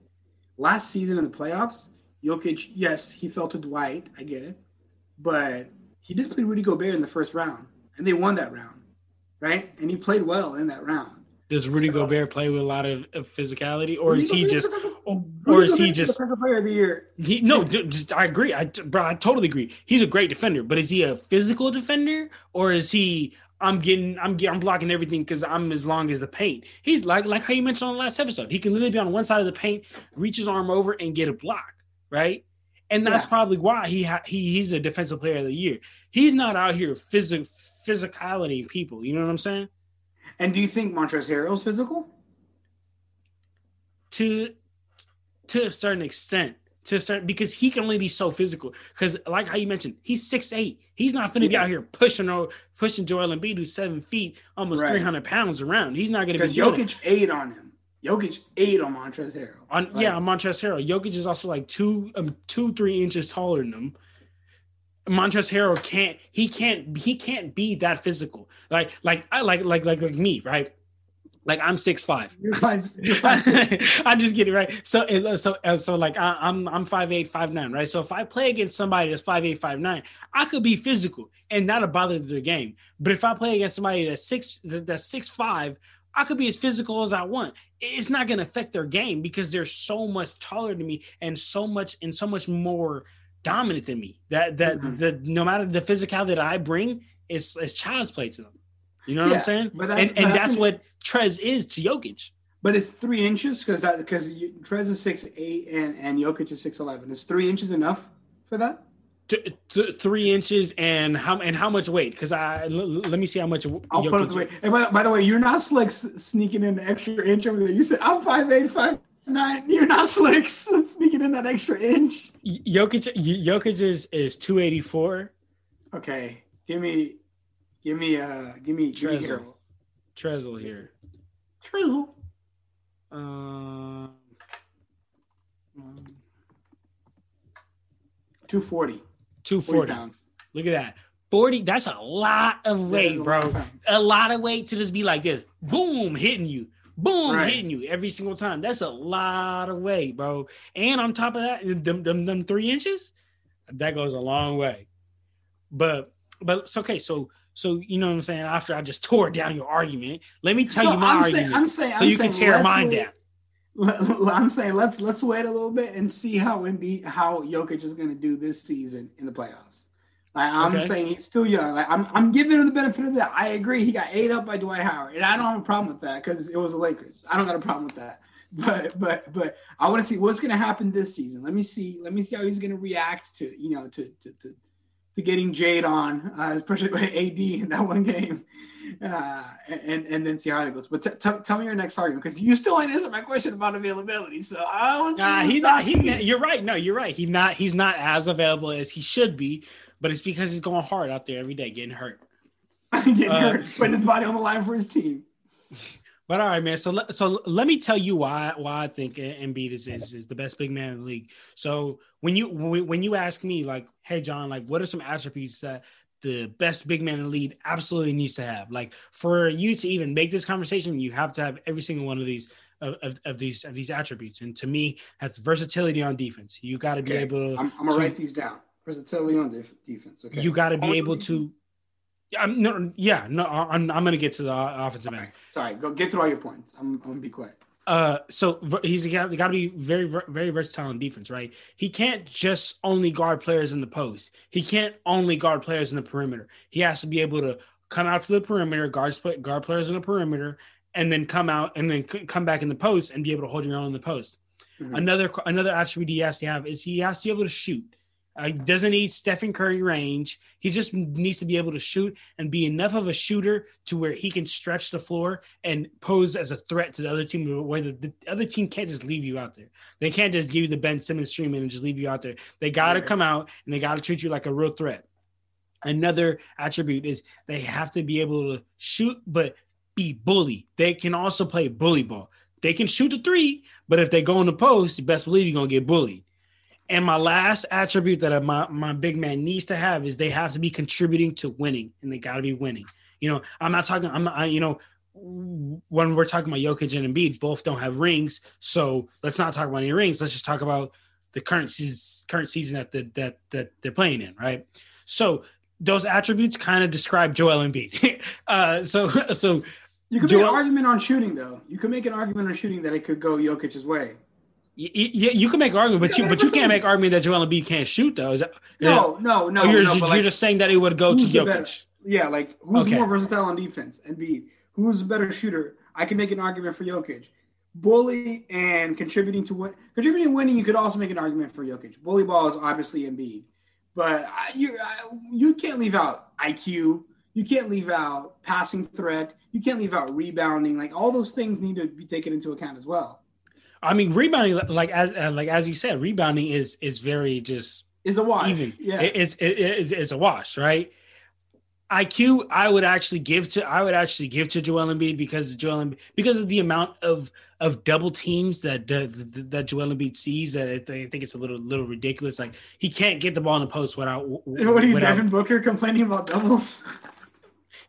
Speaker 3: Last season in the playoffs, Jokic, yes, he fell to Dwight. I get it, but he did play Rudy Gobert in the first round, and they won that round, right? And he played well in that round.
Speaker 2: Does Rudy so, Gobert play with a lot of, of physicality, or Rudy is he just, or, is he just
Speaker 3: the player of the year?
Speaker 2: He no, just, I agree. I bro, I totally agree. He's a great defender, but is he a physical defender, or is he? I'm getting, I'm getting, I'm blocking everything because I'm as long as the paint. He's like, like how you mentioned on the last episode. He can literally be on one side of the paint, reach his arm over, and get a block, right? And that's yeah. probably why he ha- he he's a defensive player of the year. He's not out here physic physicality people. You know what I'm saying?
Speaker 3: And do you think Montrezl Harrell's physical?
Speaker 2: To to a certain extent. To a certain because he can only be so physical. Because like how you mentioned, he's six eight. He's not gonna yeah. be out here pushing or pushing Joel Embiid who's seven feet, almost right. three hundred pounds around. He's not gonna
Speaker 3: be because Jokic ate on him. Jokic ate on Montrezl Harrell.
Speaker 2: On like, yeah, on Montrezl Harrell. Jokic is also like two um, two three inches taller than him. Montrezl Harrell can't he can't he can't be that physical. Like like I like like like like me, right? Like I'm six five. You're five. You're five. (laughs) I'm just kidding, right? So so uh, so like I, I'm I'm five eight five nine, right? So if I play against somebody that's five eight five nine, I could be physical and not a bother to their game. But if I play against somebody that's six that's six five, I could be as physical as I want. It's not going to affect their game because they're so much taller than me and so much and so much more dominant than me. That that mm-hmm. the no matter the physicality that I bring is is child's play to them. You know what yeah, I'm saying? But that's, and and that's what Trez is to Jokic.
Speaker 3: But it's three inches because that because Trez is six eight and and Jokic is six eleven. Is three inches enough for that?
Speaker 2: Th- th- three inches and how and how much weight? Because I l- let me see how much.
Speaker 3: I'll Jokic put up the weight. And by, by, the way, you're not slick sneaking in an extra inch over there. You said I'm five eight five nine. You're not slick sneaking in that extra inch.
Speaker 2: Jokic, Jokic is is two eighty four.
Speaker 3: Okay, give me, give me, uh, give me, give me here.
Speaker 2: Trezl here.
Speaker 3: Trezl.
Speaker 2: Um.
Speaker 3: Two forty.
Speaker 2: Two forty pounds. Look at that. 40, that's a lot of weight, bro. A lot of weight to just be like this, boom, hitting you boom, right. hitting you every single time. That's a lot of weight, bro. And on top of that, them, them, them three inches, that goes a long way. But but it's okay. So so you know what I'm saying. After I just (laughs) tore down your argument, let me tell no, you my
Speaker 3: I'm
Speaker 2: argument.
Speaker 3: Saying, I'm saying
Speaker 2: so
Speaker 3: I'm
Speaker 2: you
Speaker 3: saying,
Speaker 2: can tear mine wait. down. (laughs)
Speaker 3: I'm saying let's let's wait a little bit and see how Embiid how Jokic is going to do this season in the playoffs. Like, I'm okay. saying he's still young. Like, I'm, I'm giving him the benefit of that. I agree. He got ate up by Dwight Howard, and I don't have a problem with that because it was the Lakers. I don't got a problem with that. (laughs) But but but I want to see what's going to happen this season. Let me see. Let me see how he's going to react to you know to to to, to getting Jade on, uh, especially by AD in that one game, uh, and and then see how it goes. But t- t- tell me your next argument because you still ain't answered my question about availability. So I want to.
Speaker 2: Nah, he's not. He, you're right. No, you're right. He's not. He's not as available as he should be but it's because he's going hard out there every day, getting hurt. (laughs)
Speaker 3: getting uh, hurt, putting his body on the line for his team.
Speaker 2: But all right, man. So so let me tell you why why I think Embiid is, is is the best big man in the league. So when you when you ask me like, hey John, like what are some attributes that the best big man in the league absolutely needs to have? Like for you to even make this conversation, you have to have every single one of these of, of, of these of these attributes. And to me, that's versatility on defense. You got to be able.
Speaker 3: To, I'm, I'm gonna write these down versatility on def- defense. Okay,
Speaker 2: you got to be able to. I'm no, yeah, no, I'm, I'm going to get to the offensive end.
Speaker 3: Sorry, go get through all your points. I'm, I'm going to be quiet.
Speaker 2: Uh, so he's got, got to be very, very versatile in defense, right? He can't just only guard players in the post. He can't only guard players in the perimeter. He has to be able to come out to the perimeter, guard guard players in the perimeter, and then come out and then come back in the post and be able to hold your own in the post. Mm-hmm. Another another attribute he has to have is he has to be able to shoot. Uh, he doesn't need Stephen Curry range. He just needs to be able to shoot and be enough of a shooter to where he can stretch the floor and pose as a threat to the other team. Where the, the other team can't just leave you out there. They can't just give you the Ben Simmons treatment and just leave you out there. They got to yeah. come out and they got to treat you like a real threat. Another attribute is they have to be able to shoot, but be bully. They can also play bully ball. They can shoot the three, but if they go in the post, you best believe you're gonna get bullied. And my last attribute that my, my big man needs to have is they have to be contributing to winning, and they got to be winning. You know, I'm not talking. I'm not. you know, when we're talking about Jokic and Embiid, both don't have rings. So let's not talk about any rings. Let's just talk about the current season, current season that the, that that they're playing in, right? So those attributes kind of describe Joel Embiid. (laughs) uh, so so
Speaker 3: you could Joel, make an argument on shooting, though. You could make an argument on shooting that it could go Jokic's way.
Speaker 2: Yeah, you can make argument, but you but you can't make argument that Joel Embiid can't shoot though. Is that
Speaker 3: no, no, no?
Speaker 2: You're,
Speaker 3: no,
Speaker 2: you're like, just saying that it would go to Jokic.
Speaker 3: Yeah, like who's okay. more versatile on defense? Embiid. Who's a better shooter? I can make an argument for Jokic. Bully and contributing to win, contributing to winning. You could also make an argument for Jokic. Bully ball is obviously Embiid, but I, you I, you can't leave out IQ. You can't leave out passing threat. You can't leave out rebounding. Like all those things need to be taken into account as well.
Speaker 2: I mean, rebounding, like as uh, like as you said, rebounding is is very just
Speaker 3: is a wash. Even
Speaker 2: yeah, it, it's it, it, it's a wash, right? IQ, I would actually give to I would actually give to Joel Embiid because Joel Embiid, because of the amount of of double teams that that, that Joel Embiid sees that I think it's a little little ridiculous. Like he can't get the ball in the post without. (laughs)
Speaker 3: What are you, without, Devin Booker, complaining about doubles? (laughs)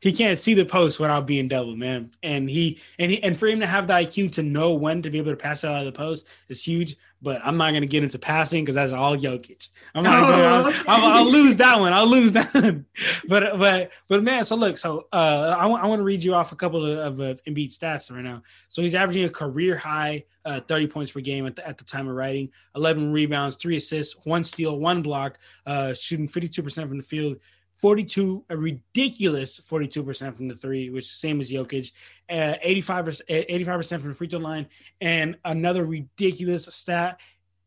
Speaker 2: he can't see the post without being double, man. And he and he and for him to have the IQ to know when to be able to pass it out of the post is huge. But I'm not gonna get into passing because that's all Jokic. I'm not. Gonna, (laughs) I'll, okay. I'll, I'll, lose that one. I'll lose that. One. (laughs) but but but man, so look, so uh, I, w- I want to read you off a couple of, of uh, Embiid stats right now. So he's averaging a career high uh, 30 points per game at the, at the time of writing, 11 rebounds, three assists, one steal, one block, uh, shooting 52% from the field, 42, a ridiculous 42% from the three, which is the same as Jokic, uh, 85%, 85% from the free throw line. And another ridiculous stat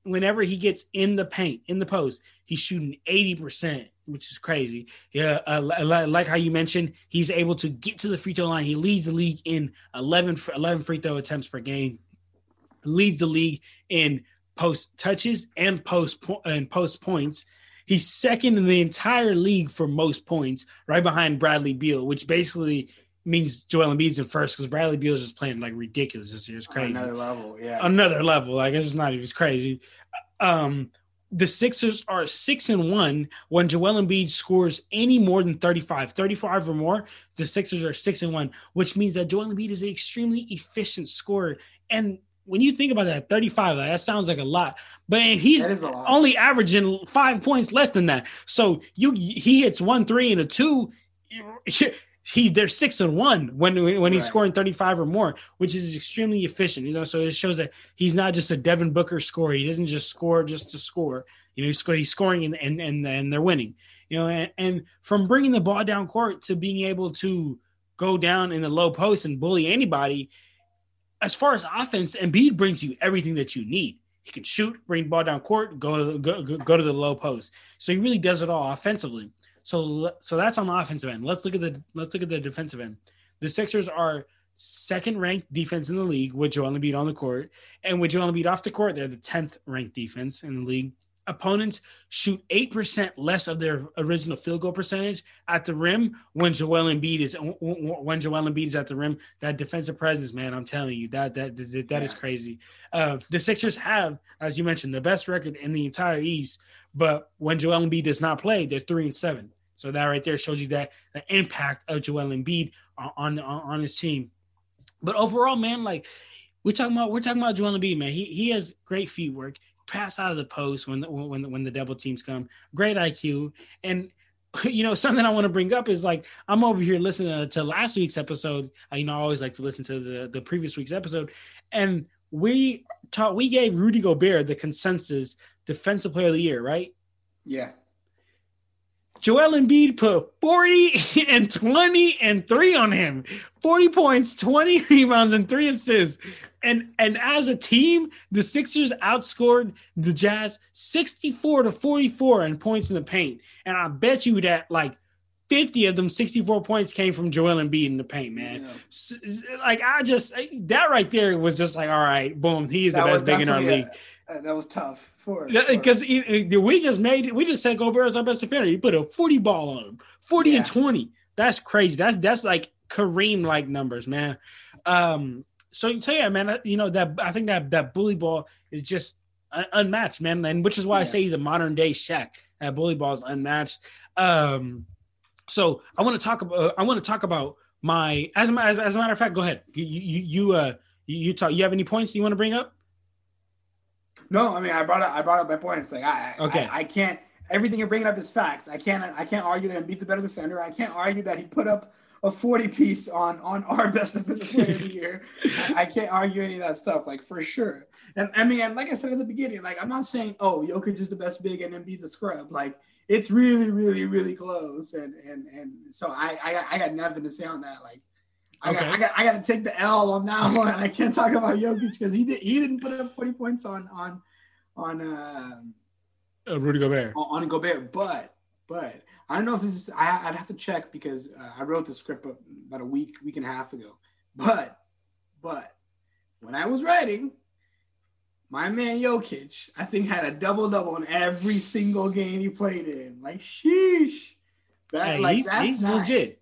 Speaker 2: whenever he gets in the paint, in the post, he's shooting 80%, which is crazy. Yeah, uh, like how you mentioned, he's able to get to the free throw line. He leads the league in 11, 11 free throw attempts per game, leads the league in post touches and post po- and post points. He's second in the entire league for most points, right behind Bradley Beal, which basically means Joel Embiid's in first because Bradley Beal's just playing like ridiculous this year. It's crazy.
Speaker 3: Another level, yeah.
Speaker 2: Another level. Like it's not even crazy. Um, the Sixers are six and one when Joel Embiid scores any more than 35, 35 or more. The Sixers are six and one, which means that Joel Embiid is an extremely efficient scorer. And when you think about that, 35, like, that sounds like a lot. But he's only averaging five points less than that. So you he hits one three and a two. (laughs) He they're six and one when when he's right. scoring 35 or more, which is extremely efficient. You know, so it shows that he's not just a Devin Booker scorer. He doesn't just score just to score. You know, he's, he's scoring and, and and and they're winning. You know, and, and from bringing the ball down court to being able to go down in the low post and bully anybody, as far as offense, Embiid brings you everything that you need. He can shoot, bring ball down court, go to the, go, go to the low post. So he really does it all offensively. So so that's on the offensive end. Let's look at the let's look at the defensive end. The Sixers are second ranked defense in the league with Joel Embiid on the court, and with Joel Embiid off the court, they're the tenth ranked defense in the league opponents shoot 8% less of their original field goal percentage at the rim when Joel Embiid is when Joel Embiid is at the rim. That defensive presence man I'm telling you that that that, that yeah. is crazy. Uh, the Sixers have as you mentioned the best record in the entire East but when Joel Embiid does not play they're 3 and 7 so that right there shows you that the impact of Joel Embiid on on, on his team. But overall man like we're talking about we're talking about Joel Embiid, man. He he has great feet work pass out of the post when the, when the, when the double teams come. Great IQ, and (laughs) you know something I want to bring up is like I'm over here listening to, last week's episode. I, you know, I always like to listen to the the previous week's episode, and we taught we gave Rudy Gobert the consensus defensive player of the year, right?
Speaker 3: Yeah.
Speaker 2: Joel Embiid put 40 (laughs) and 20 and 3 on him. 40 points, 20 (laughs) rebounds, and 3 assists. And and as a team, the Sixers outscored the Jazz 64 to 44 in points in the paint. And I bet you that like 50 of them 64 points came from Joel Embiid in the paint, man. Yeah. Like I just that right there was just like, all right, boom, he's the best big in our league.
Speaker 3: Uh, that was tough for
Speaker 2: because we just made we just said Gobert is our best defender. You put a 40 ball on him, 40 yeah. and 20. That's crazy. That's that's like Kareem like numbers, man. Um, so so yeah, man. You know that I think that that bully ball is just unmatched, man, and which is why yeah. I say he's a modern day Shaq. That bully ball is unmatched. Um, so I want to talk about I want to talk about my as a, as, as a matter of fact. Go ahead. You you, you uh you, you talk. You have any points you want to bring up?
Speaker 3: No, I mean I brought up I brought up my points. Like I okay, I, I can't. Everything you're bringing up is facts. I can't I can't argue that Embiid's the better defender. I can't argue that he put up a 40 piece on on (laughs) our best defensive player of the year. I, I, can't argue any of that stuff, like for sure. And I mean, and like I said in the beginning, like I'm not saying oh Jokic is the best big and Embiid's a scrub. Like it's really, really, really close. And and and so I I I got nothing to say on that. Like I got, I got I got to take the L on that (laughs) one. I can't talk about Jokic because he did he didn't put up 40 points on on on uh,
Speaker 2: uh, Rudy Gobert
Speaker 3: on, on Gobert, but but I don't know if this is I, would have to check because uh, I wrote the script about a week week and a half ago. But but when I was writing, my man Jokic I think had a double double in every single game he played in. Like sheesh,
Speaker 2: that hey, like he's, that's he's nice. legit.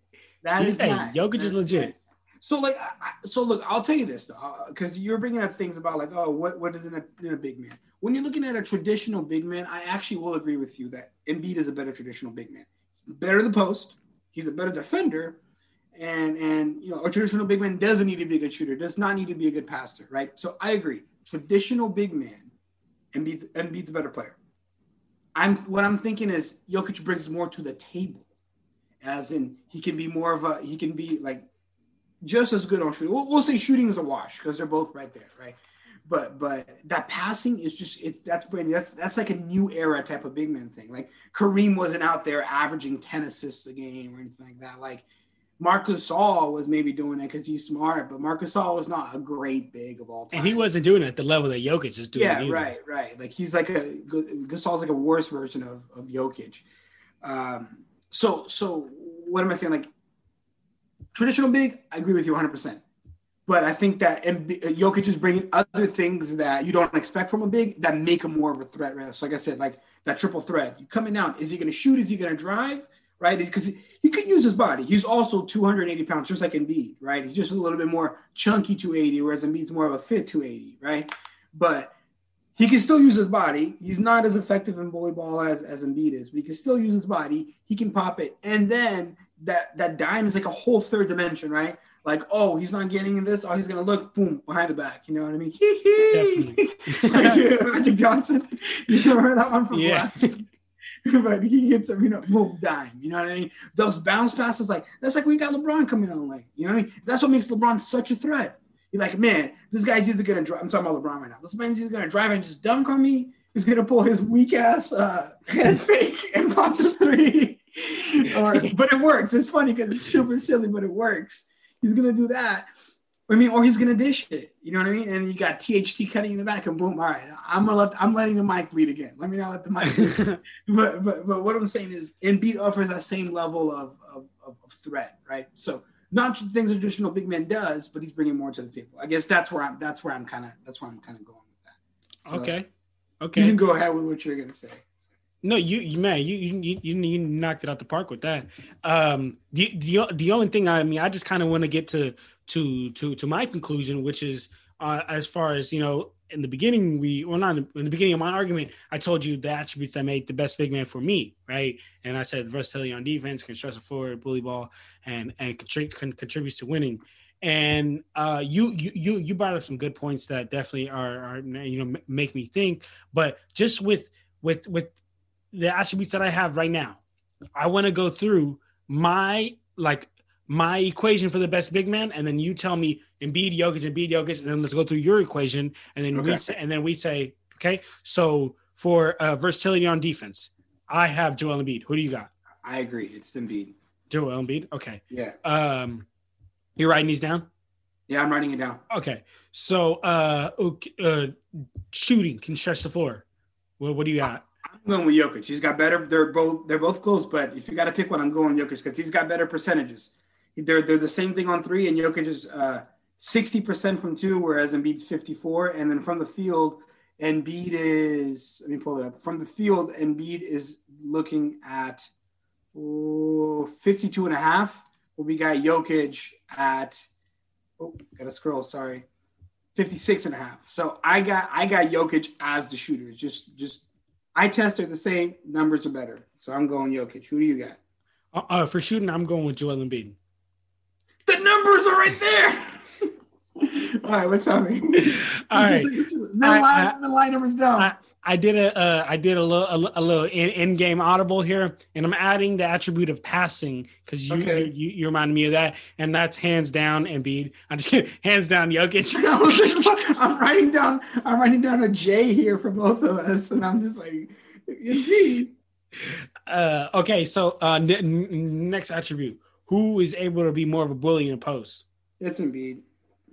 Speaker 3: That he's, is hey, nice.
Speaker 2: Jokic
Speaker 3: that's
Speaker 2: is legit. Nice.
Speaker 3: So like, so look, I'll tell you this though, because uh, you're bringing up things about like, oh, what what is in a, in a big man? When you're looking at a traditional big man, I actually will agree with you that Embiid is a better traditional big man. He's better in the post. He's a better defender, and and you know a traditional big man doesn't need to be a good shooter. Does not need to be a good passer, right? So I agree. Traditional big man, Embiid's Embiid's a better player. I'm what I'm thinking is Jokic brings more to the table, as in he can be more of a he can be like just as good on shooting. We'll, we'll say shooting is a wash because they're both right there, right? But but that passing is just it's that's brand new. That's that's like a new era type of big man thing. Like Kareem wasn't out there averaging ten assists a game or anything like that. Like Marcus Gasol was maybe doing it because he's smart, but Marcus Gasol was not a great big of all time.
Speaker 2: And he wasn't doing it at the level that Jokic is doing.
Speaker 3: Yeah, right, right. Like he's like a good Gasol's like a worse version of of Jokic. Um, so so what am I saying? Like traditional big, I agree with you 100%. But I think that uh, Jokic is bringing other things that you don't expect from a big that make him more of a threat. Right? So, like I said, like that triple threat. You coming down, is he going to shoot? Is he going to drive? Right? Because he, could use his body. He's also 280 pounds, just like Embiid. Right? He's just a little bit more chunky 280, whereas Embiid's more of a fit 280. Right? But he can still use his body. He's not as effective in bully ball as, as Embiid is, but he can still use his body. He can pop it. And then that that dime is like a whole third dimension, right? Like, oh, he's not getting in this. Oh, he's gonna look, boom, behind the back. You know what I mean? Hee hee. like, Magic Johnson. (laughs) You remember that one from yeah. last week? (laughs) but he gets him, you know, boom, dime. You know what I mean? Those bounce passes, like that's like we got LeBron coming on late. You know what I mean? That's what makes LeBron such a threat. You're like, man, this guy's either gonna drive. I'm talking about LeBron right now. This man's either gonna drive and just dunk on me. He's gonna pull his weak ass uh, (laughs) fake and pop the three (laughs) or, (laughs) but it works. It's funny because it's super silly, but it works. He's gonna do that. I mean, or he's gonna dish it. You know what I mean? And you got THT cutting in the back, and boom. All right, I'm gonna let I'm letting the mic bleed again. Let me not let the mic. (laughs) But but but what I'm saying is, Embiid offers that same level of of, of, of threat, right? So not things a traditional big man does, but he's bringing more to the table. I guess that's where I'm. That's where I'm kind of. That's where I'm kind of going with that.
Speaker 2: So, okay. Okay.
Speaker 3: You can go ahead with what you're gonna say.
Speaker 2: No, you, you man, you, you you you knocked it out the park with that. Um, the the the only thing I mean, I just kind of want to get to to to to my conclusion, which is uh, as far as you know, in the beginning, we well not in the beginning of my argument, I told you the attributes that made the best big man for me, right? And I said versatility on defense, the floor, bully ball, and and contrib- con- contributes to winning. And uh, you you you brought up some good points that definitely are, are you know make me think. But just with with with the attributes that I have right now. I want to go through my like my equation for the best big man, and then you tell me Embiid, Jokic, Embiid, Jokic, and then let's go through your equation, and then we say, and then we say, okay, so for uh, versatility on defense, I have Joel Embiid. Who do you got?
Speaker 3: I agree. It's Embiid.
Speaker 2: Joel Embiid. Okay.
Speaker 3: Yeah.
Speaker 2: Um, you're writing these down.
Speaker 3: Yeah, I'm writing it down.
Speaker 2: Okay. So uh, okay, uh shooting can stretch the floor. Well, what do you got?
Speaker 3: I'm going with Jokic. He's got better. They're both they're both close, but if you got to pick one, I'm going Jokic because he's got better percentages. They're they're the same thing on three, and Jokic is uh, 60% from two, whereas Embiid's 54. And then from the field, Embiid is let me pull it up. From the field, Embiid is looking at oh, 52 and a half. Well, we got Jokic at oh, gotta scroll, sorry. 56 and a half. So I got I got Jokic as the shooter. Just just I tested are the same numbers are better. So I'm going Jokic. Who do you got?
Speaker 2: Uh, uh, for shooting, I'm going with Joel Embiid.
Speaker 3: The numbers are right there. (laughs) All right, what's on me?
Speaker 2: All right.
Speaker 3: The
Speaker 2: I-
Speaker 3: line,
Speaker 2: I-
Speaker 3: the line numbers down.
Speaker 2: I, I did a uh, I did a little a, a little in, in-game audible here, and I'm adding the attribute of passing because you,
Speaker 3: Okay.
Speaker 2: you you reminded me of that, and that's hands down Embiid. I'm just kidding, (laughs) hands down Jokic. (laughs)
Speaker 3: I was like, I'm writing down. I'm writing down a J here for both of us, and I'm just like, indeed.
Speaker 2: Uh, okay, so uh, n- n- next attribute: who is able to be more of a bully in a post?
Speaker 3: It's Embiid.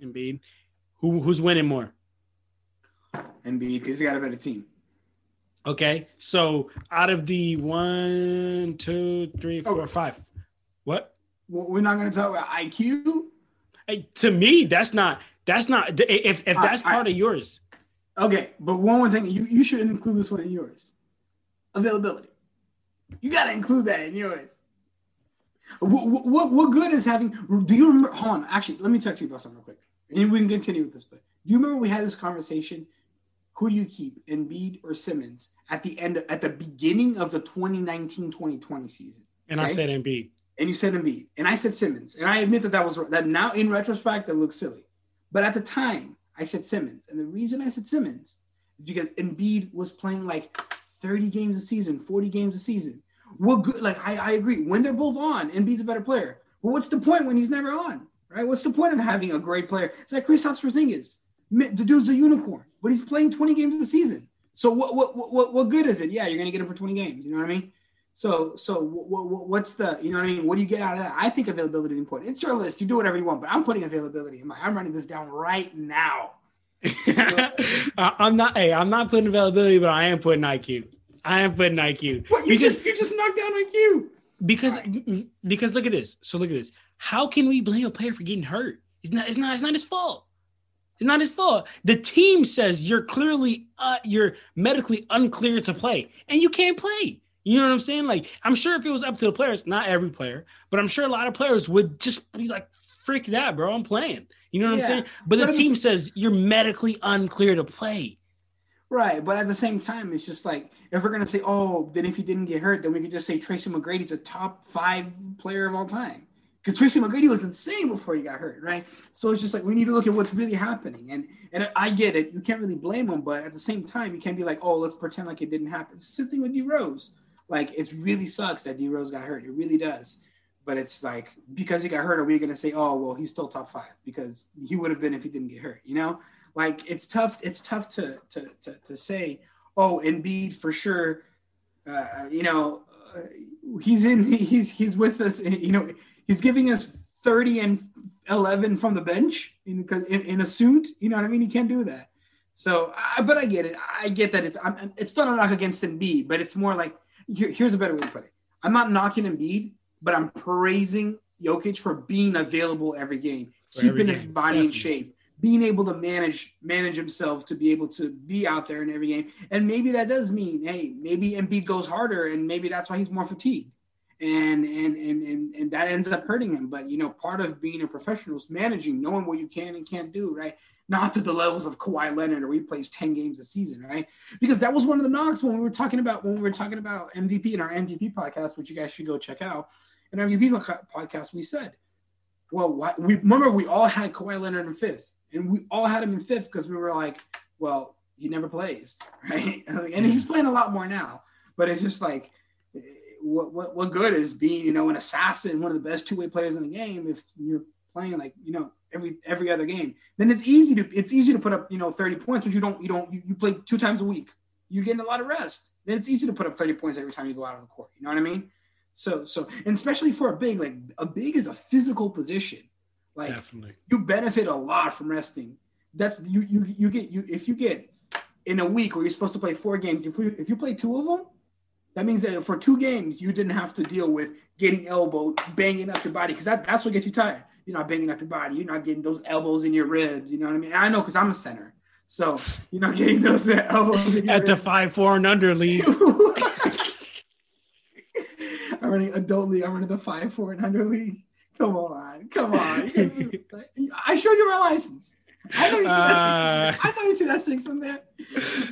Speaker 2: Embiid. Who who's winning more?
Speaker 3: Embiid because he got a better team.
Speaker 2: Okay, so out of the one, two, three, four,
Speaker 3: Oh.
Speaker 2: five, what?
Speaker 3: Well, we're not going to talk about IQ.
Speaker 2: Hey, to me, that's not that's not if if that's
Speaker 3: right.
Speaker 2: part of yours.
Speaker 3: Okay, but one more thing, you you should include this one in yours. Availability. You got to include that in yours. What, what, what good is having? Do you remember? Hold on. Actually, let me talk to you about something real quick, and we can continue with this. But do you remember we had this conversation? Who do you keep, Embiid or Simmons, at the end, at the beginning of the 2019-2020 season?
Speaker 2: And I
Speaker 3: Okay.
Speaker 2: said Embiid.
Speaker 3: and you said Embiid, and I said Simmons, and I admit that that was that. Now in retrospect, that looks silly, but at the time, I said Simmons, and the reason I said Simmons is because Embiid was playing like 30 games a season, 40 games a season. What good? Like I, I agree. When they're both on, Embiid's a better player. But what's the point when he's never on? Right? What's the point of having a great player? It's like Chris Porzingis. The dude's a unicorn, but he's playing 20 games a season. So what what what what, good is it? Yeah, you're gonna get him for 20 games. You know what I mean? So, so what, what, what's the, you know what I mean? What do you get out of that? I think availability is important. It's your list. You do whatever you want, but I'm putting availability in my, I'm writing this down right now. (laughs)
Speaker 2: I'm not. Hey, I'm not putting availability, but I am putting IQ. I am putting IQ.
Speaker 3: What you
Speaker 2: because
Speaker 3: just, you just knocked down IQ.
Speaker 2: Because because look at this. So look at this. How can we blame a player for getting hurt? It's not. It's not. It's not his fault. It's not his fault. The team says you're clearly uh, you're medically unclear to play, and you can't play. You know what I'm saying? Like I'm sure if it was up to the players, not every player, but I'm sure a lot of players would just be like, "Freak that, bro! I'm playing." You know what
Speaker 3: Yeah,
Speaker 2: I'm saying? But the
Speaker 3: but
Speaker 2: team says you're medically unclear to play.
Speaker 3: Right. But at the same time, it's just like, if we're to say, oh, then if he didn't get hurt, then we could just say Tracy McGrady's a top five player of all time. Because Tracy McGrady was insane before he got hurt, right? So it's just like we need to look at what's really happening. And and I get it. You can't really blame him, but at the same time, you can't be like, oh, let's pretend like it didn't happen. It's the same thing with D Rose. Like it really sucks that D Rose got hurt. It really does. But it's like because he got hurt, are we gonna say, oh well, he's still top five because he would have been if he didn't get hurt? You know, like it's tough. It's tough to to to, to say, oh, Embiid for sure. Uh, you know, uh, he's in. (laughs) He's he's with us. You know, he's giving us thirty and eleven from the bench in in, in a suit. You know what I mean? He can't do that. So, I, but I get it. I get that it's I'm, it's not a knock against Embiid, but it's more like here, here's a better way to put it. I'm not knocking Embiid, but I'm praising Jokic for being available every game,
Speaker 2: For every
Speaker 3: keeping his
Speaker 2: game,
Speaker 3: body in shape, being able to manage manage himself to be able to be out there in every game. And maybe that does mean, hey, maybe Embiid goes harder, and maybe that's why he's more fatigued. And and and and and that ends up hurting him. But you know, part of being a professional is managing, knowing what you can and can't do, right? Not to the levels of Kawhi Leonard, where he plays 10 games a season, right? Because that was one of the knocks when we were talking about when we were talking about MVP in our MVP podcast, which you guys should go check out. In our MVP podcast, we said, well, why, we remember we all had Kawhi Leonard in fifth, and we all had him in fifth because we were like, well, he never plays, (laughs) right? (laughs) And he's playing a lot more now, but it's just like what, what what good is being you know an assassin, one of the best two way players in the game if you're playing like you know every every other game? Then it's easy to it's easy to put up you know 30 points, but you don't you don't you, you play two times a week. You're getting a lot of rest. Then it's easy to put up 30 points every time you go out on the court. You know what I mean? So so and especially for a big like a big is a physical position. Like
Speaker 2: Definitely.
Speaker 3: you benefit a lot from resting. That's you you you get you if you get in a week where you're supposed to play four games. If you if you play two of them, that means that for two games you didn't have to deal with getting elbowed, banging up your body because that, that's what gets you tired. You're not banging up your body. You're not getting those elbows in your ribs. You know what I mean? And I know because I'm a center, so you're not getting those (laughs) elbows in your
Speaker 2: At the five four and under league. (laughs)
Speaker 3: I'm running adult league. I'm running the five four and under league. Come on, come on. (laughs) I showed you my license. I know you see that.
Speaker 2: Uh.
Speaker 3: Six, I know you see that six in there.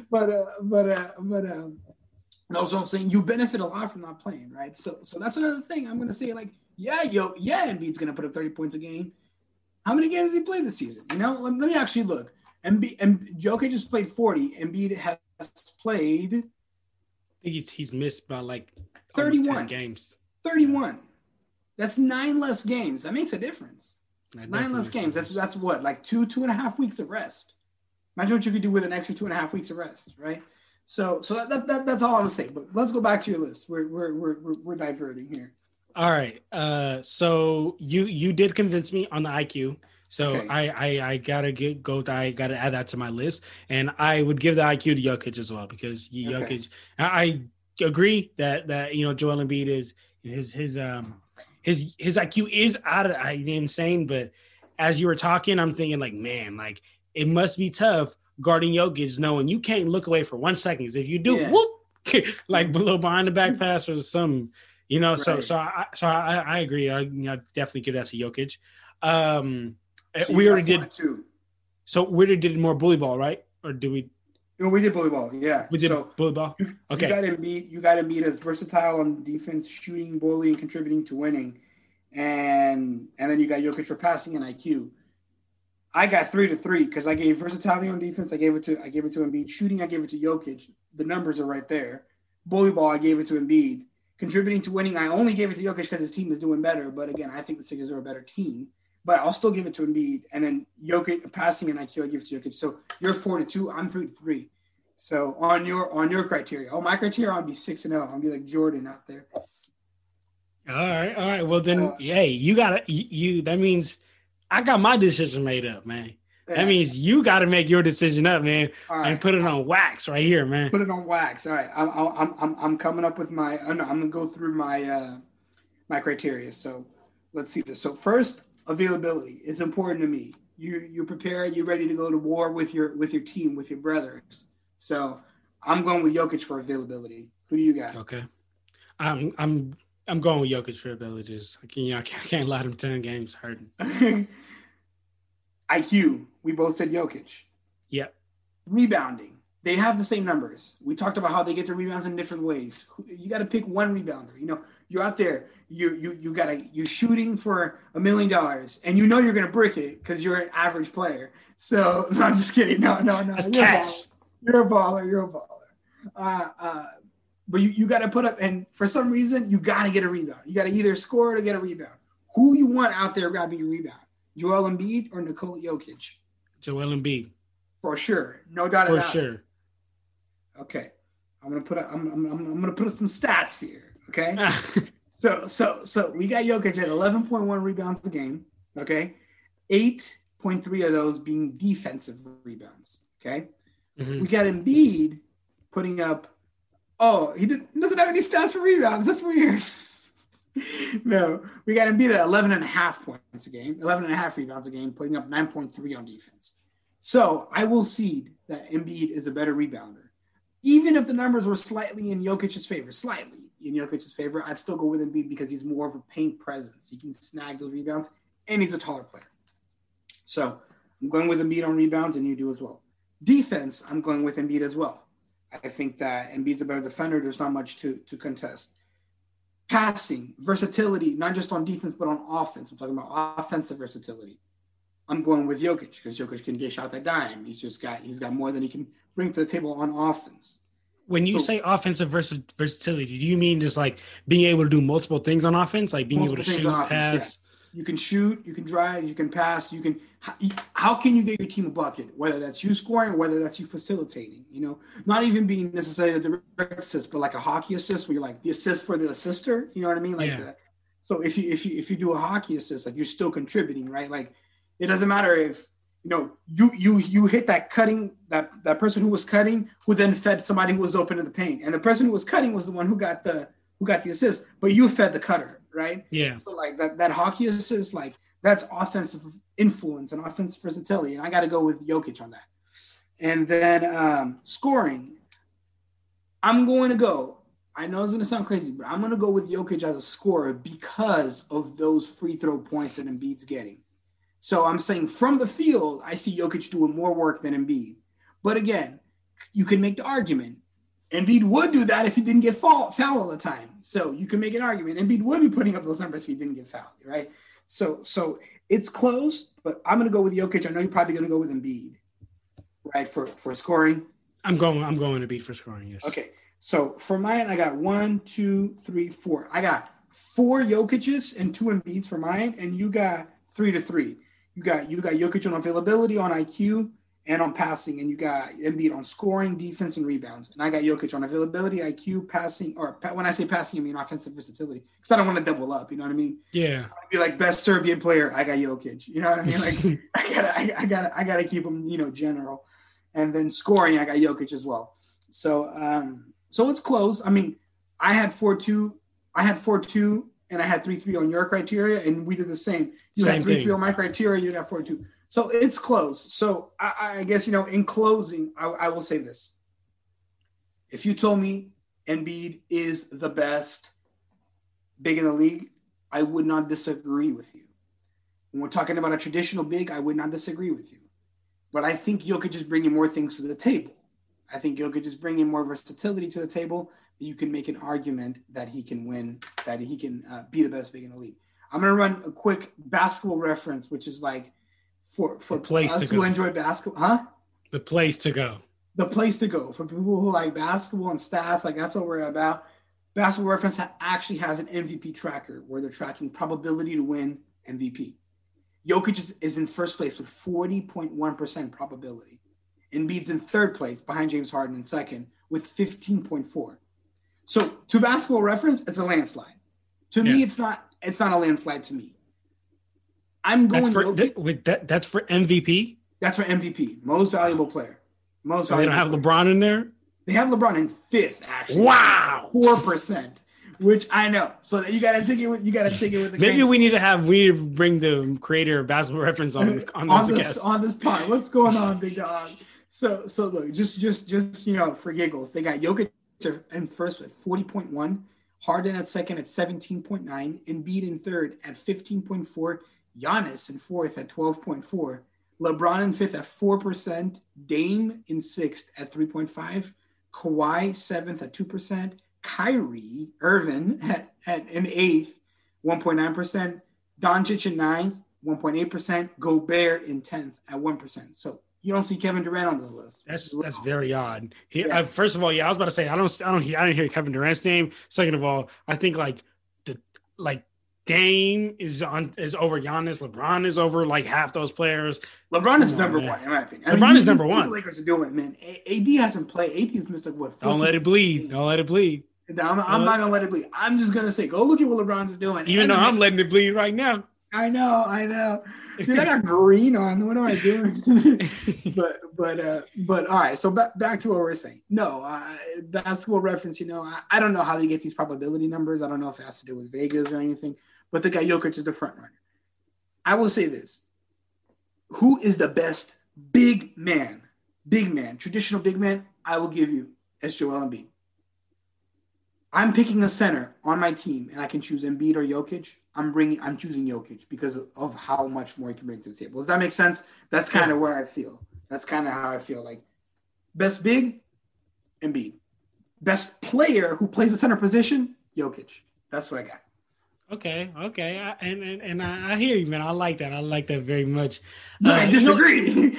Speaker 3: But uh, but uh, but um, no. So I'm saying you benefit a lot from not playing, right? So so that's another thing. I'm gonna say like, yeah, yo, yeah, Embiid's gonna put up 30 points a game. How many games has he played this season? You know, let, let me actually look. Embiid and Jokic just played 40. Embiid has played
Speaker 2: I think he's, he's missed by like
Speaker 3: 31.
Speaker 2: 10 games.
Speaker 3: 31. That's nine less games. That makes a difference. Nine less games. That's that's what like two two and a half weeks of rest. Imagine what you could do with an extra two and a half weeks of rest, right? So so that, that that's all I'm gonna say. But let's go back to your list. We're we're we're we're, we're diverting here.
Speaker 2: All right. Uh, so you you did convince me on the IQ. So
Speaker 3: Okay.
Speaker 2: I, I I gotta get go. I gotta add that to my list, and I would give the IQ to Jokic as well because you-
Speaker 3: Okay.
Speaker 2: Jokic. I, I agree that that you know Joel Embiid is his his um his his IQ is out of I- insane. But as you were talking, I'm thinking like, man, like it must be tough guarding Jokic, knowing you can't look away for one second. If you do,
Speaker 3: Yeah.
Speaker 2: whoop, (laughs) like below behind the back pass or some, you know. So
Speaker 3: Right.
Speaker 2: so I so I, I agree. I you know, definitely give that to Jokic. Um,
Speaker 3: So
Speaker 2: we already did.
Speaker 3: two.
Speaker 2: So we already did more bully ball, right? Or do we?
Speaker 3: You know, we did bully ball. Yeah.
Speaker 2: We did
Speaker 3: So
Speaker 2: bully ball. Okay.
Speaker 3: you got to beat you got to beat as versatile on defense, shooting, bullying, contributing to winning, and and then you got Jokic for passing and IQ. I got three to three because I gave versatility on defense. I gave it to I gave it to Embiid. Shooting, I gave it to Jokic. The numbers are right there. Bully ball, I gave it to Embiid. Contributing to winning, I only gave it to Jokic because his team is doing better. But again, I think the Sixers are a better team. But I'll still give it to Embiid. And then Jokic passing and IQ, I give it to Jokic. So you're four to two. I'm three to three. So on your on your criteria, oh my criteria, I'll be six and zero. I'll be like Jordan out there.
Speaker 2: All right, all right. Well then,
Speaker 3: Uh,
Speaker 2: hey, you gotta you, you. That means I got my decision made up, man.
Speaker 3: Yeah.
Speaker 2: That means you got to make your decision up, man,
Speaker 3: All
Speaker 2: and
Speaker 3: right.
Speaker 2: put it on wax right here, man.
Speaker 3: put it on wax. All right, I'm I'm I'm I'm coming up with my. I'm gonna go through my uh my criteria. So let's see this. So first, availability. It's important to me. you you're prepared. You're ready to go to war with your with your team with your brothers. So I'm going with Jokic for availability. Who do you got?
Speaker 2: Okay, I'm I'm I'm going with Jokic for abilities. I can't, you know, I can't, I can't let him ten games hurting. (laughs)
Speaker 3: IQ. We both said Jokic.
Speaker 2: Yeah,
Speaker 3: Rebounding. They have the same numbers. We talked about how they get their rebounds in different ways. You got to pick one rebounder. You know, you're out there. You you you got to you're shooting for a million dollars, and you know you're gonna brick it because you're an average player. So (laughs) no, I'm just kidding. No, no, no.
Speaker 2: that's
Speaker 3: You're a
Speaker 2: cash.
Speaker 3: baller. You're a baller. You're a baller. Uh, uh, but you, you got to put up, and for some reason, you got to get a rebound. You got to either score or get a rebound. Who you want out there got to be your rebound? Joel Embiid or Nikola Jokic?
Speaker 2: Joel Embiid
Speaker 3: For sure, no doubt
Speaker 2: for
Speaker 3: about it.
Speaker 2: sure.
Speaker 3: Okay, I'm gonna put a, I'm, I'm, I'm, I'm gonna put some stats here. Okay, (laughs) so so so we got Jokic at 11.1 rebounds a game. Okay, 8.3 of those being defensive rebounds. Okay,
Speaker 2: Mhm.
Speaker 3: we got Embiid putting up. Oh, he did, doesn't have any stats for rebounds. That's weird. (laughs) no, we got Embiid at 11 and a half points a game, 11 and a half rebounds a game, putting up 9.3 on defense. So I will cede that Embiid is a better rebounder. Even if the numbers were slightly in Jokic's favor, slightly in Jokic's favor, I'd still go with Embiid because he's more of a paint presence. He can snag those rebounds, and he's a taller player. So I'm going with Embiid on rebounds, and you do as well. Defense, I'm going with Embiid as well. I think that Embiid's a better defender. There's not much to, to contest. Passing, versatility, not just on defense, but on offense. I'm talking about offensive versatility. I'm going with Jokic because Jokic can dish out that dime. He's just got he's got more than he can bring to the table on offense.
Speaker 2: When you
Speaker 3: So-
Speaker 2: say offensive versus versatility, do you mean just like being able to do multiple things on offense, like being able to shoot,
Speaker 3: offense,
Speaker 2: pass?
Speaker 3: You can shoot, you can drive, you can pass, you can. How, how can you get your team a bucket? Whether that's you scoring, whether that's you facilitating. You know, not even being necessarily a direct assist, but like a hockey assist, where you're like the assist for the assister. You know what I mean? Like
Speaker 2: Yeah.
Speaker 3: that. So if you if you if you do a hockey assist, like you're still contributing, right? Like it doesn't matter if you know you you you hit that cutting that that person who was cutting who then fed somebody who was open in the paint, and the person who was cutting was the one who got the who got the assist, but you fed the cutter, right?
Speaker 2: Yeah,
Speaker 3: So like that that hockey assist, like that's offensive influence and offensive versatility, and I got to go with Jokic on that. And then um, scoring, I'm going to go. I know it's going to sound crazy, but I'm going to go with Jokic as a scorer because of those free throw points that Embiid's getting. So I'm saying from the field, I see Jokic doing more work than Embiid. But again, you can make the argument. Embiid would do that if he didn't get foul, foul all the time. So you can make an argument. Embiid would be putting up those numbers if he didn't get fouled, right? So so it's close, but I'm gonna go with Jokic. I know you're probably gonna go with Embiid, right? For for scoring.
Speaker 2: I'm going. I'm going Embiid for scoring. Yes.
Speaker 3: Okay. So for mine, I got one, two, three, four. I got four Jokic's and two Embiids for mine, and you got three to three. You got you got Jokic on availability, on IQ, and on passing, and you got Embiid on scoring, defense, and rebounds. And I got Jokic on availability, IQ, passing, or pa- when I say passing, I mean offensive versatility, because I don't want to double up. You know what I mean?
Speaker 2: Yeah.
Speaker 3: I Be like best Serbian player, I got Jokic. You know what I mean? Like (laughs) I gotta, I, I gotta, I gotta keep him. you know, general. And then scoring, I got Jokic as well. So, um, so it's close. I mean, I had four two, I had four two, and I had three three on your criteria, and we did the same. You
Speaker 2: Same
Speaker 3: had three
Speaker 2: thing.
Speaker 3: three on my criteria, you got four two. So it's close. So I, I guess you know, in closing, I, I will say this: if you told me Embiid is the best big in the league, I would not disagree with you. When we're talking about a traditional big, I would not disagree with you. But I think Jokic is bringing more things to the table. I think Jokic is bringing more versatility to the table. You can make an argument that he can win, that he can uh, be the best big in the league. I'm gonna run a quick basketball reference, which is like for for
Speaker 2: The place
Speaker 3: us
Speaker 2: to
Speaker 3: who
Speaker 2: go.
Speaker 3: enjoy basketball, huh?
Speaker 2: The place to go.
Speaker 3: the place to go for people who like basketball and stats. Like that's what we're about. Basketball Reference ha- actually has an MVP tracker where they're tracking probability to win MVP. Jokic is, is in first place with 40.1% probability. Embiid's in third place behind James Harden in second with 15.4. So to Basketball Reference, it's a landslide. To me, it's not. It's not a landslide to me. I'm going.
Speaker 2: That's for
Speaker 3: Jokic-
Speaker 2: th- with that. That's for MVP.
Speaker 3: that's for MVP, most valuable player. Most
Speaker 2: So they don't have
Speaker 3: player.
Speaker 2: LeBron in there.
Speaker 3: They have LeBron in fifth, actually.
Speaker 2: Wow.
Speaker 3: four percent, which I know. So you got to take it with you got to take it with the
Speaker 2: Maybe we need to have we need to bring the creator of basketball reference on (laughs) on,
Speaker 3: on
Speaker 2: this
Speaker 3: this
Speaker 2: guest.
Speaker 3: on this pod. What's going on, big dog? So so look, just just just you know, for giggles, they got Jokic in first with forty point one, Harden at second at seventeen point nine, Embiid in third at fifteen point four, Giannis in fourth at twelve point four, LeBron in fifth at four percent, Dame in sixth at three point five, Kawhi seventh at two percent, Kyrie Irving (laughs) at, at an eighth, one point nine percent, Doncic in ninth, 1.8%, Gobert in 10th at 1%. So you don't see Kevin Durant on this list.
Speaker 2: That's that's very odd. He,
Speaker 3: Yeah.
Speaker 2: uh, first of all, yeah, I was about to say I don't I don't hear I didn't hear Kevin Durant's name. Second of all, I think like the like Dame is on is over Giannis. LeBron is over like half those players.
Speaker 3: LeBron is
Speaker 2: on,
Speaker 3: number
Speaker 2: man.
Speaker 3: one, in my opinion.
Speaker 2: LeBron is
Speaker 3: you-
Speaker 2: number one.
Speaker 3: The Lakers are doing, man. A- AD hasn't played. AD's missed like what?
Speaker 2: Don't let it bleed. Don't let it bleed.
Speaker 3: I'm, I'm not gonna let it bleed. I'm just gonna say, go look at what LeBron's doing.
Speaker 2: Even though I'm letting it bleed right now.
Speaker 3: I know, I know. Dude, I got (laughs) green on. What am I doing? (laughs) but but uh but all right. So back back to what we're saying. No, uh, basketball reference. You know, I, I don't know how they get these probability numbers. I don't know if it has to do with Vegas or anything. But the guy Jokic is the front runner. I will say this: Who is the best big man? Big man, traditional big man. I will give you as Joel Embiid. I'm picking a center on my team, and I can choose Embiid or Jokic. I'm bringing, I'm choosing Jokic because of how much more he can bring to the table. Does that make sense? That's kind of where I feel. That's kind of how I feel. Like best big, Embiid. Best player who plays the center position, Jokic. That's what I got.
Speaker 2: Okay, okay, I, and and, and I, I, hear you, man. I like that. I like that very much.
Speaker 3: No, uh, I disagree.
Speaker 2: You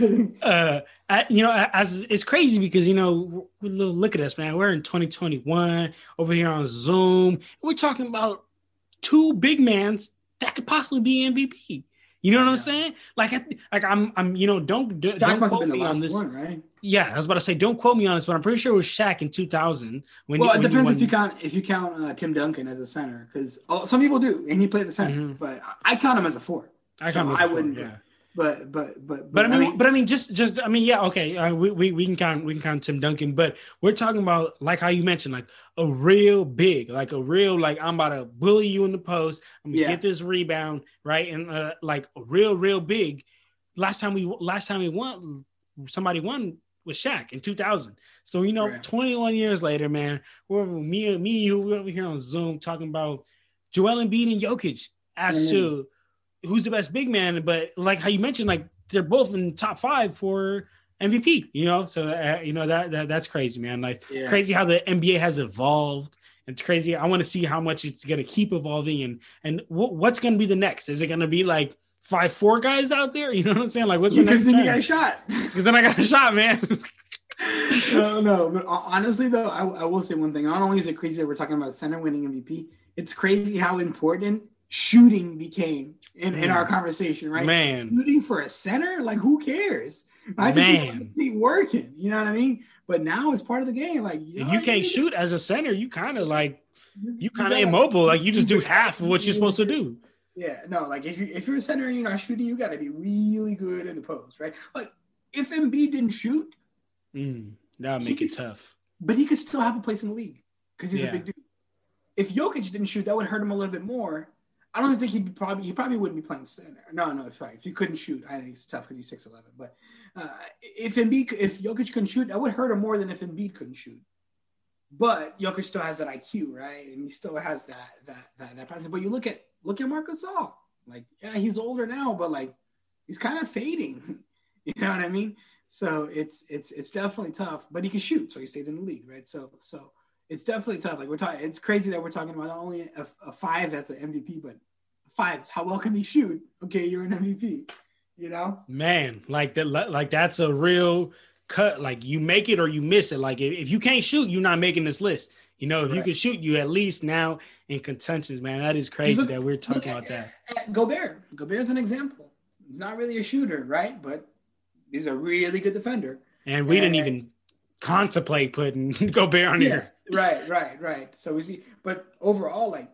Speaker 2: (laughs) know, uh, I, you know, as it's crazy because you know, look at us, man. We're in 2021 over here on Zoom. We're talking about two big mans that could possibly be MVP. You know what I'm saying? Like, like I'm, I'm, you know, don't don't quote me on this. One, right? Yeah, I was about to say, don't quote me on this, but I'm pretty sure it was Shaq in 2000.
Speaker 3: When well, it depends if you count if you count uh, Tim Duncan as a center, because some people do, and he played the center, mm-hmm. but I count him as a four. I so I wouldn't. Yeah. But, but but
Speaker 2: but, I mean, I mean, but I mean, just just I mean, yeah, okay, uh, we, we we can count we can count Tim Duncan, but we're talking about like how you mentioned, like a real big, like a real like I'm about to bully you in the post, I'm gonna yeah. get this rebound right, and uh, like a real real big. Last time we last time we won, somebody won with Shaq in 2000. So you know, right. 21 years later, man, we're me me and you we're over here on Zoom talking about Joel Embiid and Jokic as mm. to who's the best big man, but like how you mentioned, like they're both in top five for MVP. You know, so uh, you know that, that that's crazy, man. Like yeah. crazy how the NBA has evolved. It's crazy. I want to see how much it's going to keep evolving, and and w- what's going to be the next? Is it going to be like five four guys out there? (laughs) You know what I'm saying? Like what's the next?
Speaker 3: because the then you got a shot. (laughs) (laughs)
Speaker 2: Because then I got a shot, man.
Speaker 3: no, no. But honestly, though, I, I will say one thing. Not only is it crazy that we're talking about center winning MVP, it's crazy how important shooting became in, in our conversation, right?
Speaker 2: Man,
Speaker 3: shooting for a center, like who cares? I just Man. be working. You know what I mean? But now it's part of the game. Like
Speaker 2: you, know, you can't you shoot as a center. You kind of like you kind of immobile. Like you just do half of what you're supposed to do.
Speaker 3: Yeah, no, like if you if you're a center and you're not shooting, you got to be really good in the post, right? Like if Embiid didn't shoot,
Speaker 2: mm, that would make it tough.
Speaker 3: But he could still have a place in the league because he's yeah. a big dude. If Jokic didn't shoot, that would hurt him a little bit more I don't think he'd probably he probably wouldn't be playing center. No, no, if if he couldn't shoot, I think it's tough because he's six eleven. But uh, if Embiid, if Jokic couldn't shoot, that would hurt him more than if Embiid couldn't shoot. But Jokic still has that IQ, right? And he still has that that that that. But you look at look at Marc Gasol. Like, yeah, he's older now, but like he's kind of fading. (laughs) you know what I mean? So it's it's it's definitely tough. But he can shoot, so he stays in the league, right? So so it's definitely tough. Like we're talking, it's crazy that we're talking about not only a, a five as an MVP, but fives. How well can he shoot? Okay, you're an MVP. You know,
Speaker 2: man, like that, like that's a real cut. Like you make it or you miss it. Like if, if you can't shoot, you're not making this list. You know, if right. you can shoot, you at least now in contentions, man. That is crazy look, that we're talking about that.
Speaker 3: At Gobert, Gobert's an example. He's not really a shooter, right? But he's a really good defender.
Speaker 2: And we and, didn't even contemplate putting (laughs) Gobert on yeah, here.
Speaker 3: right, right, right. So we see, but overall, like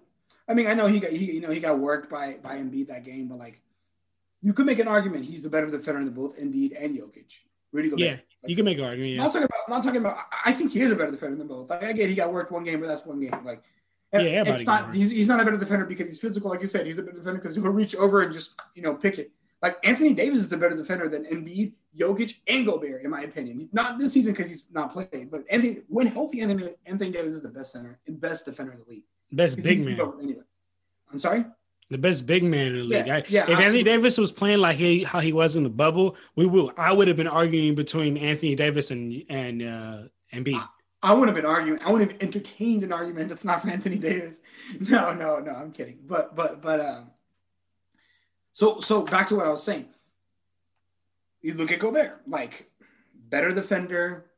Speaker 3: I mean, I know he got he you know he got worked by by Embiid that game, but like you could make an argument he's the better defender than both Embiid and Jokic.
Speaker 2: Rudy Gobert. Yeah, like, you can make an argument. Yeah.
Speaker 3: Not talking about not talking about. I think he is a better defender than both. Like I get he got worked one game, but that's one game. Like yeah, it's not. He's, he's not a better defender because he's physical, like you said. He's a better defender because he'll reach over and just you know pick it. Like Anthony Davis is a better defender than Embiid, Jokic, and Gobert, in my opinion. Not this season because he's not played, but Anthony, when healthy, Anthony, Anthony Davis is the best center and best defender in the league.
Speaker 2: Best big man.
Speaker 3: Anyway. I'm sorry.
Speaker 2: The best big man in the league.
Speaker 3: Yeah,
Speaker 2: I,
Speaker 3: yeah,
Speaker 2: if absolutely. Anthony Davis was playing like he how he was in the bubble, we will. I would have been arguing between Anthony Davis and and uh, Embiid.
Speaker 3: I, I would have been arguing. I wouldn't have entertained an argument that's not for Anthony Davis. (laughs) No, no, no. I'm kidding. But but but um. So so back to what I was saying. You look at Gobert, like better defender,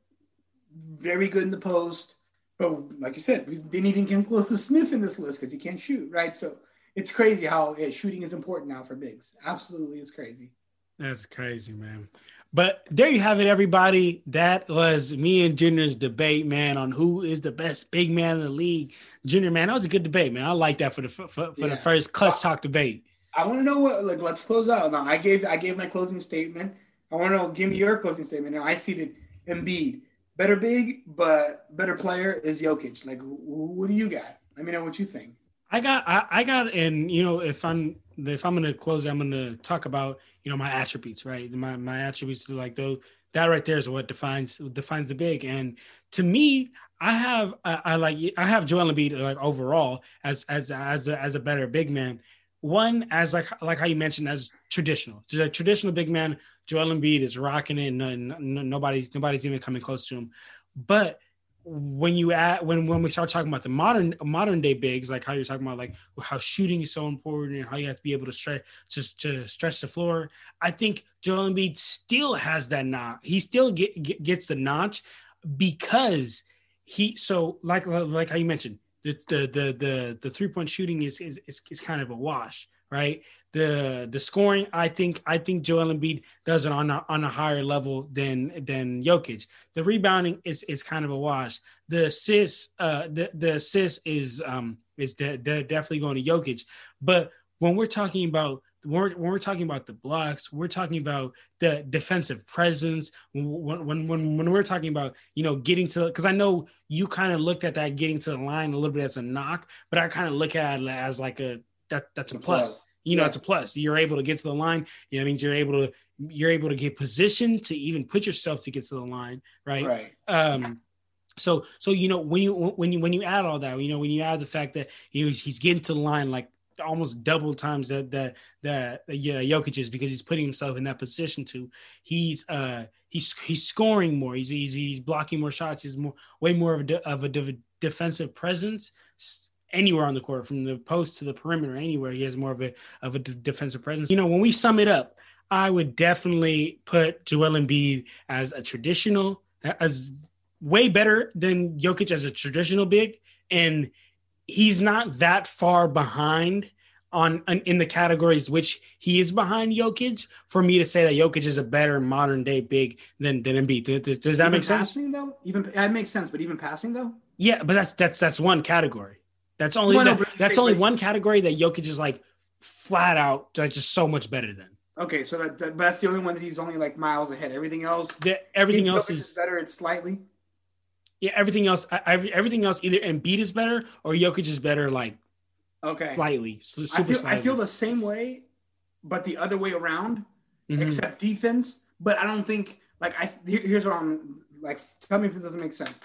Speaker 3: very good in the post, but like you said, we didn't even get close to sniffing this list because he can't shoot, right? So it's crazy how yeah, shooting is important now for bigs. Absolutely, it's crazy.
Speaker 2: That's crazy, man. But there you have it, everybody. That was me and Junior's debate, man, on who is the best big man in the league. Junior, man, that was a good debate, man. I like that for the for, for yeah. the first clutch talk debate.
Speaker 3: I want to know what like let's close out. Now I gave I gave my closing statement. I want to know, give me your closing statement. Now I seated Embiid, better big, but better player is Jokic. Like, what do you got? Let me know what you think.
Speaker 2: I got, I, I got, and you know, if I'm if I'm gonna close, I'm gonna talk about you know my attributes, right? My my attributes like those. That right there is what defines defines the big. And to me, I have I, I like I have Joel Embiid like overall as as as a, as a better big man. One as like like how you mentioned as traditional, a traditional big man Joel Embiid is rocking it, and, nobody's nobody's even coming close to him. But when you add when when we start talking about the modern modern day bigs, like how you're talking about like how shooting is so important and how you have to be able to stretch just to stretch the floor. I think Joel Embiid still has that notch. He still get, get, gets the notch because he so like like how you mentioned the the the the, the three point shooting is, is is is kind of a wash, right? The the scoring, I think I think Joel Embiid does it on a, on a higher level than than Jokic. The rebounding is is kind of a wash. The assist, uh, the the assist is um is de- de- definitely going to Jokic. But when we're talking about when we're, when we're talking about the blocks, we're talking about the defensive presence. When when when, when we're talking about you know getting to because I know you kind of looked at that getting to the line a little bit as a knock, but I kind of look at it as like a that that's a, a plus. plus. You know, yeah. it's a plus. You're able to get to the line. You know, I mean, you're able to you're able to get positioned to even put yourself to get to the line, right?
Speaker 3: Right.
Speaker 2: Um, so so you know when you when you when you add all that, you know, when you add the fact that you know, he's getting to the line like almost double times that that that yeah Jokic is because he's putting himself in that position to he's uh he's he's scoring more. He's he's, he's blocking more shots. He's more way more of a, de- of a de- defensive presence anywhere on the court from the post to the perimeter anywhere he has more of a of a de- defensive presence. You know when we sum it up I would definitely put Joel Embiid as a traditional as way better than Jokic as a traditional big and he's not that far behind on, on, in the categories which he is behind Jokic for me to say that Jokic is a better modern day big than than Embiid. Does, does that
Speaker 3: even
Speaker 2: make
Speaker 3: passing,
Speaker 2: sense?
Speaker 3: Though even that makes sense, but even passing though.
Speaker 2: Yeah, but that's that's that's one category. That's only well, that, no, that's only like, one category that Jokic is like flat out like just so much better than.
Speaker 3: Okay, so that, that that's the only one that he's only like miles ahead. Everything else,
Speaker 2: the, everything else is,
Speaker 3: is better. It's slightly.
Speaker 2: Yeah, everything else, every, everything else, either Embiid is better or Jokic is better, like
Speaker 3: okay,
Speaker 2: slightly. Super
Speaker 3: I feel,
Speaker 2: slightly.
Speaker 3: I feel the same way, but the other way around, mm-hmm. except defense. But I don't think like I. Here's what I'm like. Tell me if it doesn't make sense.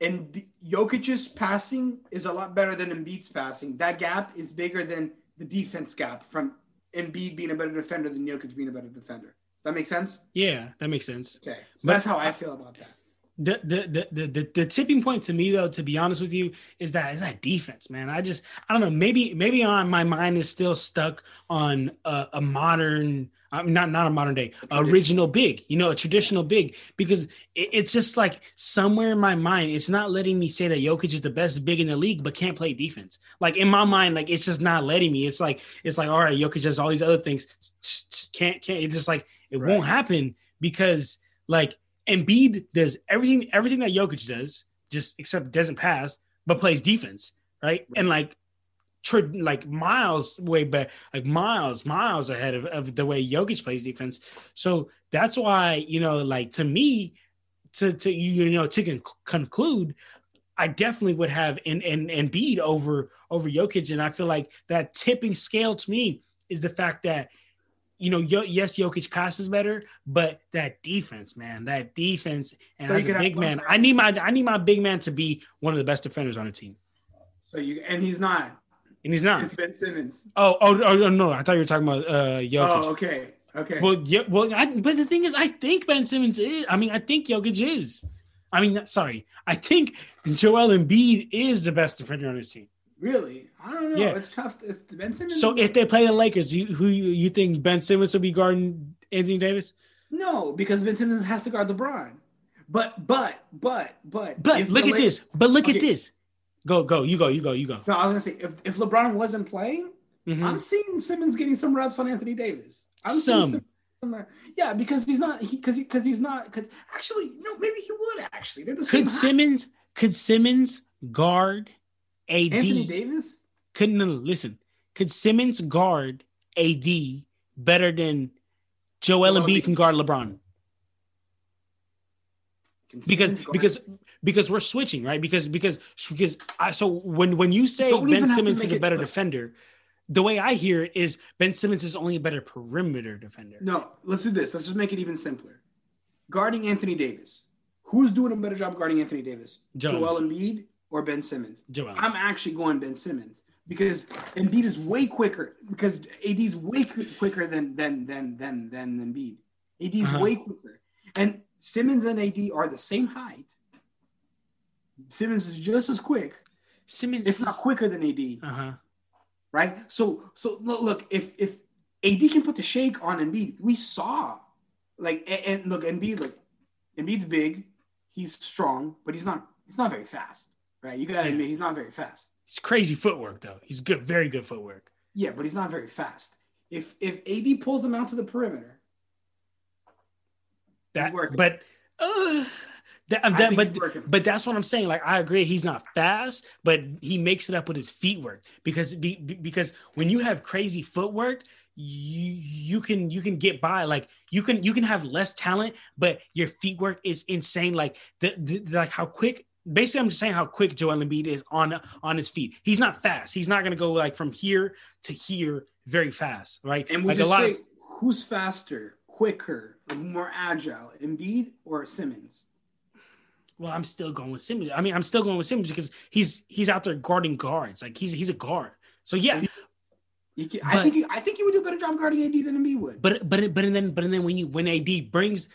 Speaker 3: And Jokic's passing is a lot better than Embiid's passing. That gap is bigger than the defense gap from Embiid being a better defender than Jokic being a better defender. Does that make sense?
Speaker 2: Yeah, that makes sense.
Speaker 3: Okay, so but, that's how I feel about that
Speaker 2: the, the the the the tipping point to me though to be honest with you is that is that defense man i just i don't know maybe maybe on my mind is still stuck on a, a modern I'm not not a modern day original big, you know, a traditional big because it, it's just like somewhere in my mind, it's not letting me say that Jokic is the best big in the league, but can't play defense. Like in my mind, like it's just not letting me. It's like it's like all right, Jokic does all these other things, can't can't. It's just like it right. won't happen because like Embiid does everything everything that Jokic does, just except doesn't pass, but plays defense, right? And like tr- like miles way back, like miles, miles ahead of, of the way Jokic plays defense. So that's why, you know, like to me, to to you know, to con- conclude, I definitely would have in and Embiid over over Jokic. And I feel like that tipping scale to me is the fact that you know, yes, Jokic passes better, but that defense, man, that defense, and so as a big man, I need my I need my big man to be one of the best defenders on the team.
Speaker 3: So you and he's not,
Speaker 2: and he's not.
Speaker 3: It's Ben Simmons.
Speaker 2: Oh, oh, oh, no! I thought you were talking about uh Jokic.
Speaker 3: Oh, okay, okay.
Speaker 2: Well, yeah, well, I, but the thing is, I think Ben Simmons is. I mean, I think Jokic is. I mean, sorry, I think Joel Embiid is the best defender on his team.
Speaker 3: Really? I don't know. Yeah. It's tough. It's Ben Simmons.
Speaker 2: So if they play the Lakers, you who you, you think Ben Simmons will be guarding Anthony Davis?
Speaker 3: No, because Ben Simmons has to guard LeBron. But but but but
Speaker 2: but look at this. But look okay. at this. Go go. You go. You go. You go.
Speaker 3: No, I was gonna say if, if LeBron wasn't playing, mm-hmm. I'm seeing Simmons getting some reps on Anthony Davis. I'm
Speaker 2: some.
Speaker 3: some yeah, because he's not because he because he's not because actually no maybe he would actually. They're the
Speaker 2: could Simmons could Simmons guard AD.
Speaker 3: Anthony Davis?
Speaker 2: Couldn't listen. Could Simmons guard AD better than Joel well, Embiid can guard LeBron? Because because because we're switching, right? Because because because I so when when you say Ben Simmons is a better it, defender, the way I hear it is Ben Simmons is only a better perimeter defender.
Speaker 3: No, let's do this. Let's just make it even simpler. Guarding Anthony Davis. Who's doing a better job guarding Anthony Davis? Joel, Joel Embiid or Ben Simmons.
Speaker 2: Joel.
Speaker 3: I'm actually going Ben Simmons because Embiid is way quicker because AD is way quicker than than than than than Embiid. AD is uh-huh. way quicker, and Simmons and AD are the same height, Simmons is just as quick,
Speaker 2: Simmons,
Speaker 3: if not quicker than AD.
Speaker 2: Uh huh.
Speaker 3: right? So so look, look, if if AD can put the shake on Embiid, we saw like and, and look Embiid look Embiid's big, he's strong, but he's not he's not very fast, right? You gotta
Speaker 2: Yeah.
Speaker 3: admit he's not very fast.
Speaker 2: He's crazy footwork though. He's good, very good footwork.
Speaker 3: Yeah, but he's not very fast. If if AD pulls them out to the perimeter,
Speaker 2: That,
Speaker 3: working.
Speaker 2: but, uh, that,
Speaker 3: I
Speaker 2: that-
Speaker 3: think
Speaker 2: but, but that's what I'm saying. Like I agree, he's not fast, but he makes it up with his feet work because be, be- because when you have crazy footwork, you you can you can get by. Like you can you can have less talent, but your feet work is insane. Like the, the like how quick. Basically, I'm just saying how quick Joel Embiid is on on his feet. He's not fast. He's not going to go like from here to here very fast, right?
Speaker 3: and we
Speaker 2: like
Speaker 3: just
Speaker 2: a lot
Speaker 3: say
Speaker 2: of
Speaker 3: who's faster, quicker, more agile, Embiid or Simmons?
Speaker 2: Well, I'm still going with Simmons. I mean, I'm still going with Simmons because he's he's out there guarding guards. Like he's he's a guard. So yeah,
Speaker 3: He can, I think he, I think he would do a better job guarding AD than Embiid would.
Speaker 2: but but but and then but and then when you when AD brings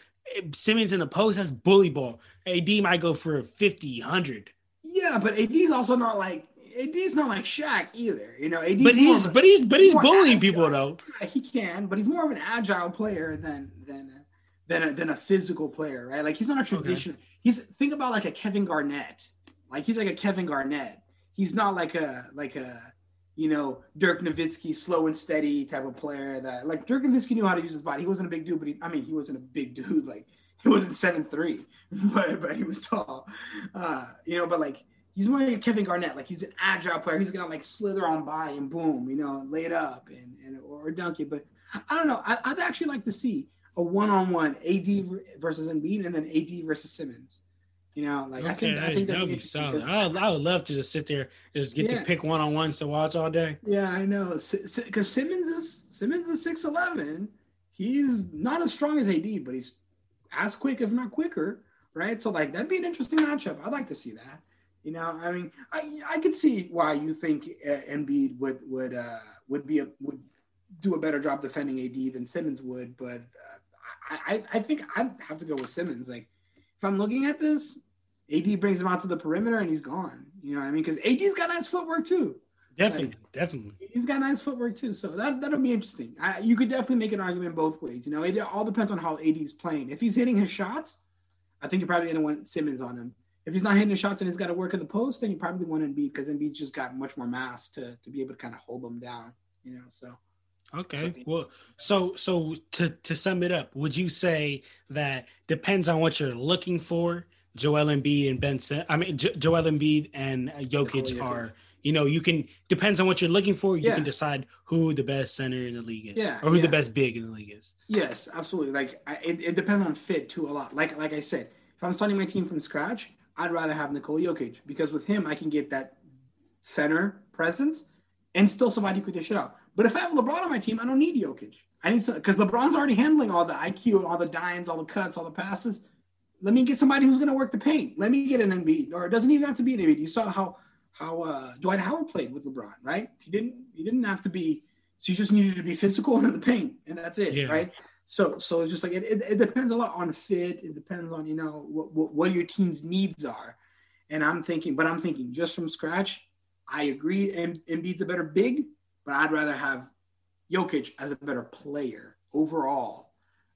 Speaker 2: Simmons in the post, that's bully ball. AD might go for 50, 100.
Speaker 3: Yeah, but AD's also not like AD's not like Shaq either. You know, AD's
Speaker 2: But he's
Speaker 3: a-
Speaker 2: but he's but he's
Speaker 3: more
Speaker 2: bullying
Speaker 3: agile.
Speaker 2: people though.
Speaker 3: Yeah, he can, but he's more of an agile player than than than a, than a physical player, right? Like he's not a traditional. He's think about like a Kevin Garnett. Like he's like a Kevin Garnett. He's not like a like a you know Dirk Nowitzki, slow and steady type of player. That like Dirk Nowitzki knew how to use his body. He wasn't a big dude, but he, I mean he wasn't a big dude. Like (laughs) he wasn't seven three, (laughs) but but he was tall. Uh, you know, but like he's more like Kevin Garnett. Like he's an agile player. He's gonna like slither on by and boom, you know, lay it up and, and or dunk it. But I don't know. I, I'd actually like to see a one-on-one AD versus Embiid and then AD versus Simmons. You know, like I think I think
Speaker 2: that would be solid. I would, I would love to just sit there, just get
Speaker 3: Yeah.
Speaker 2: to pick one on ones to watch all day.
Speaker 3: Yeah, I know. Because Simmons is Simmons is six eleven. He's not as strong as AD, but he's as quick, if not quicker, right? So like that'd be an interesting matchup. I'd like to see that. You know, I mean, I I could see why you think uh, Embiid would would uh, would be a would do a better job defending AD than Simmons would, but uh, I I think I'd have to go with Simmons. Like if I'm looking at this, AD brings him out to the perimeter and he's gone. You know what I mean? Because AD's got nice footwork too.
Speaker 2: Definitely, definitely.
Speaker 3: He's got nice footwork too, so that that'll be interesting. I, you could definitely make an argument both ways. You know, it all depends on how AD's playing. If he's hitting his shots, I think you're probably going to want Simmons on him. If he's not hitting his shots and he's got to work in the post, then you probably want Embiid because Embiid's just got much more mass to to be able to kind of hold them down. You know, so
Speaker 2: Okay. Well, so so to to sum it up, would you say that depends on what you're looking for? Joel Embiid and Ben, Sim- I mean jo- Joel Embiid and uh, Jokic are. You know, you can depends on what you're looking for. You
Speaker 3: Yeah.
Speaker 2: can decide who the best center in the league is,
Speaker 3: Yeah,
Speaker 2: or who the best big in the league is.
Speaker 3: Yes, absolutely. Like I, it, it depends on fit too a lot. Like like I said, if I'm starting my team from scratch, I'd rather have Nikola Jokic because with him I can get that center presence and still somebody could dish it out. But if I have LeBron on my team, I don't need Jokic. I need because LeBron's already handling all the IQ, all the dimes, all the cuts, all the passes. Let me get somebody who's going to work the paint. Let me get an Embiid, or it doesn't even have to be an Embiid. You saw how how uh, Dwight Howard played with LeBron, right? He didn't he didn't have to be. So you just needed to be physical (laughs) in the paint, and that's it,
Speaker 2: Yeah.
Speaker 3: right? So so it's just like it, it, it depends a lot on fit. It depends on you know what, what what your team's needs are. And I'm thinking, but I'm thinking just from scratch. I agree, Em- Embiid's a better big, but I'd rather have Jokic as a better player overall.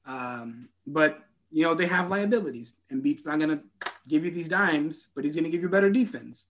Speaker 3: Um, but you know they have liabilities. Embiid's not gonna give you these dimes, but he's gonna give you better defense.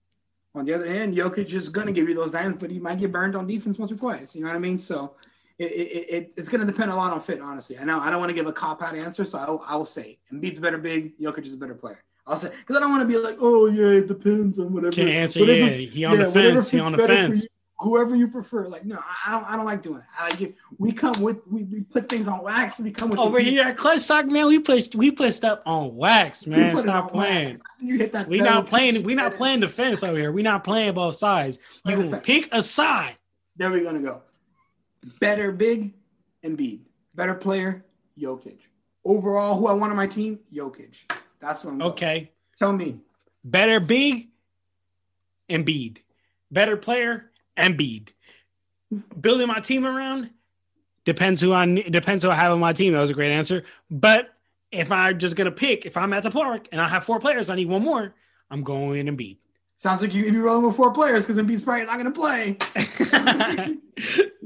Speaker 3: On the other hand, Jokic is gonna give you those dimes, but he might get burned on defense once or twice. You know what I mean? So it, it, it, it's gonna depend a lot on fit. Honestly, I know I don't want to give a cop out answer, so I'll, I'll say Embiid's better big, Jokic is a better player. I'll say because I don't want to be like, oh yeah, it depends on whatever.
Speaker 2: Can't answer.
Speaker 3: whatever-
Speaker 2: yeah, he on the fence. He on the fence.
Speaker 3: Whoever you prefer. Like, no, I- don't. I don't like doing that. I like it. We come with we, we put things on wax. We come with
Speaker 2: Over here at Clutch Talk, man, we put we put stuff on wax, man. Stop playing.
Speaker 3: You hit that.
Speaker 2: We not playing. We not (laughs) playing defense over here. We not playing both sides. You
Speaker 3: Play
Speaker 2: pick a side.
Speaker 3: There we're gonna go. Better big, Embiid. Better player, Jokic. Overall, who I want on my team, Jokic. That's what I'm. going.
Speaker 2: Okay.
Speaker 3: Tell me.
Speaker 2: Better big, Embiid. Better player, Embiid. Building my team around depends who I depends who I have on my team. That was a great answer. But if I'm just gonna pick, if I'm at the park and I have four players, I need one more. I'm going Embiid.
Speaker 3: Sounds like you be rolling with four players because Embiid's probably not to play. (laughs)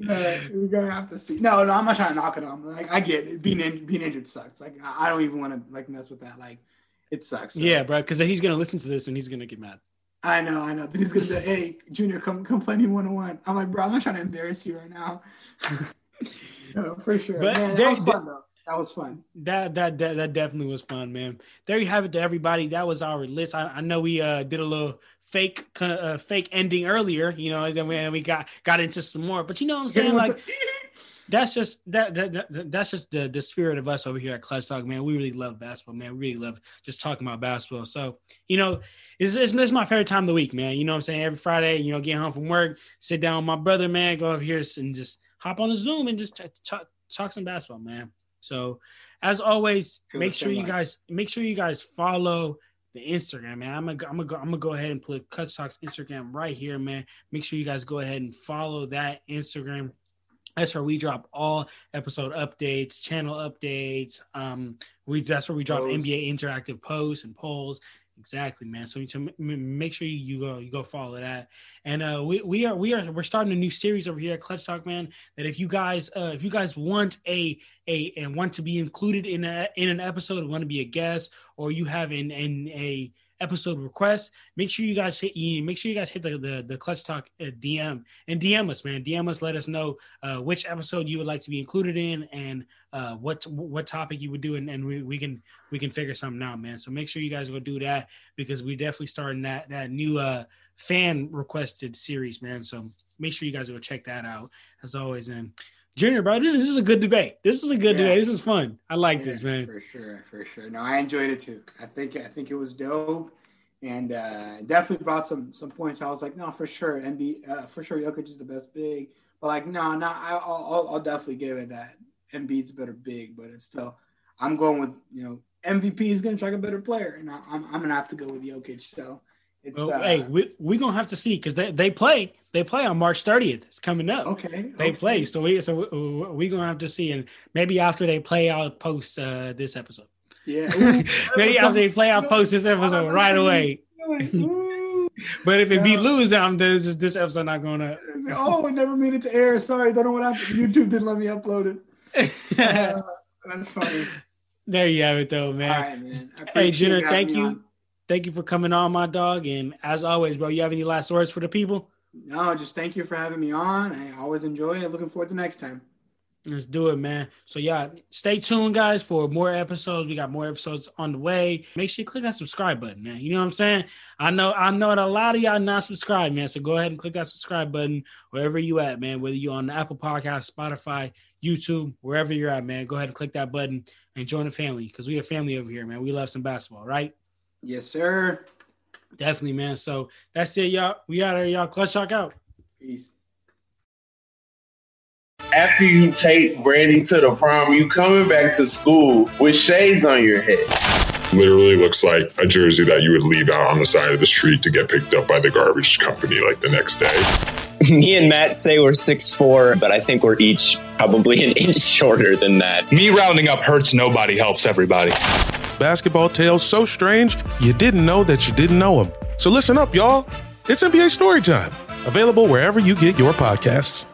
Speaker 3: (laughs) uh, we're gonna have to see. No, no, I'm not trying to knock it on. Like I get it. being in, being injured sucks. Like I don't even want to like mess with that. Like it sucks. So.
Speaker 2: Yeah, bro, because he's gonna listen to this and he's gonna get mad.
Speaker 3: I know, I know. Then he's gonna be like, "Hey, Junior, come come play me one on one." I'm like, bro, I'm not trying to embarrass you right now. (laughs) no, for sure. But Man, that was fun though. That was fun.
Speaker 2: That, that that that definitely was fun, man. There you have it to everybody. That was our list. I, I know we uh, did a little fake uh, fake ending earlier, you know, and then we, we got got into some more. But you know what I'm saying? Like that's just that, that, that that's just the the spirit of us over here at Clutch Talk, man. We really love basketball, man. We really love just talking about basketball. So, you know, it's, it's, it's my favorite time of the week, man. You know what I'm saying? Every Friday, you know, get home from work, sit down with my brother, man, go over here and just hop on the Zoom and just talk, talk some basketball, man. So, as always, make sure you guys make sure you guys follow the Instagram, man. I'm gonna I'm gonna go, I'm gonna go ahead and put Clutch Talks Instagram right here, man. Make sure you guys go ahead and follow that Instagram. That's where we drop all episode updates, channel updates. Um, we that's where we drop. NBA interactive posts and polls Exactly, man. So, to make sure you, you go you go follow that. And uh, we we are we are we're starting a new series over here at Clutch Talk, man. That if you guys uh, if you guys want a a and want to be included in a in an episode, want to be a guest, or you have an, an a episode requests, make sure you guys hit you make sure you guys hit the the, the clutch talk uh, DM and DM us, man. DM us, let us know uh, which episode you would like to be included in and uh, what what topic you would do, and, and we, we can we can figure something out, man. So make sure you guys go do that because we definitely starting that that new uh, fan requested series, man. So make sure you guys go check that out as always. And Junior, bro, this is, this is a good debate. This is a good yeah. debate. This is fun. I like yeah, this, man.
Speaker 3: For sure, for sure. No, I enjoyed it too. I think I think it was dope, and uh, definitely brought some some points. I was like, no, for sure, NB, uh, for sure, Jokic is the best big. But like, no, no, I, will I'll definitely give it that. Embiid's a better big, but it's still, I'm going with you know MVP is going to try a better player, and I, am I'm gonna have to go with Jokic. So
Speaker 2: it's, well, uh, hey, we we gonna have to see because they, they play they play on March 30th. It's coming up.
Speaker 3: Okay,
Speaker 2: they
Speaker 3: okay.
Speaker 2: play, so we so we, we gonna have to see, and maybe after they play, I'll post uh, this episode.
Speaker 3: Yeah, (laughs)
Speaker 2: maybe after they play, I'll post this episode right away. (laughs) but if it be lose, I'm just this episode not gonna.
Speaker 3: oh, I never made it to air. Sorry, don't know what happened. YouTube didn't let me upload it. (laughs) Uh, that's funny.
Speaker 2: There you have it, though, man.
Speaker 3: Right, man.
Speaker 2: Hey, Junior, thank you. On thank you for coming on, my dog. And as always, bro, you have any last words for the people?
Speaker 3: No, just thank you for having me on. I always enjoy it. Looking forward to next time.
Speaker 2: Let's do it, man. So yeah, stay tuned, guys, for more episodes. We got more episodes on the way. Make sure you click that subscribe button, man. You know what I'm saying? I know, I know that a lot of y'all not subscribed, man. So go ahead and click that subscribe button wherever you at, man. Whether you're on the Apple Podcast, Spotify, YouTube, wherever you're at, man. Go ahead and click that button and join the family because we a family over here, man. We love some basketball, right?
Speaker 3: Yes, sir.
Speaker 2: Definitely, man. So that's it, y'all. We out here, y'all. Clutch talk out.
Speaker 3: Peace.
Speaker 4: After you take Brandy to the prom, you coming back to school with shades on your head.
Speaker 5: Literally looks like a jersey that you would leave out on the side of the street to get picked up by the garbage company like the next day. (laughs)
Speaker 6: Me and Matt say we're six four, but I think we're each probably (laughs) an inch shorter than that.
Speaker 7: Me rounding up hurts nobody, helps everybody
Speaker 8: basketball tales so strange you didn't know that you didn't know them. So listen up, y'all. It's NBA Storytime, available wherever you get your podcasts.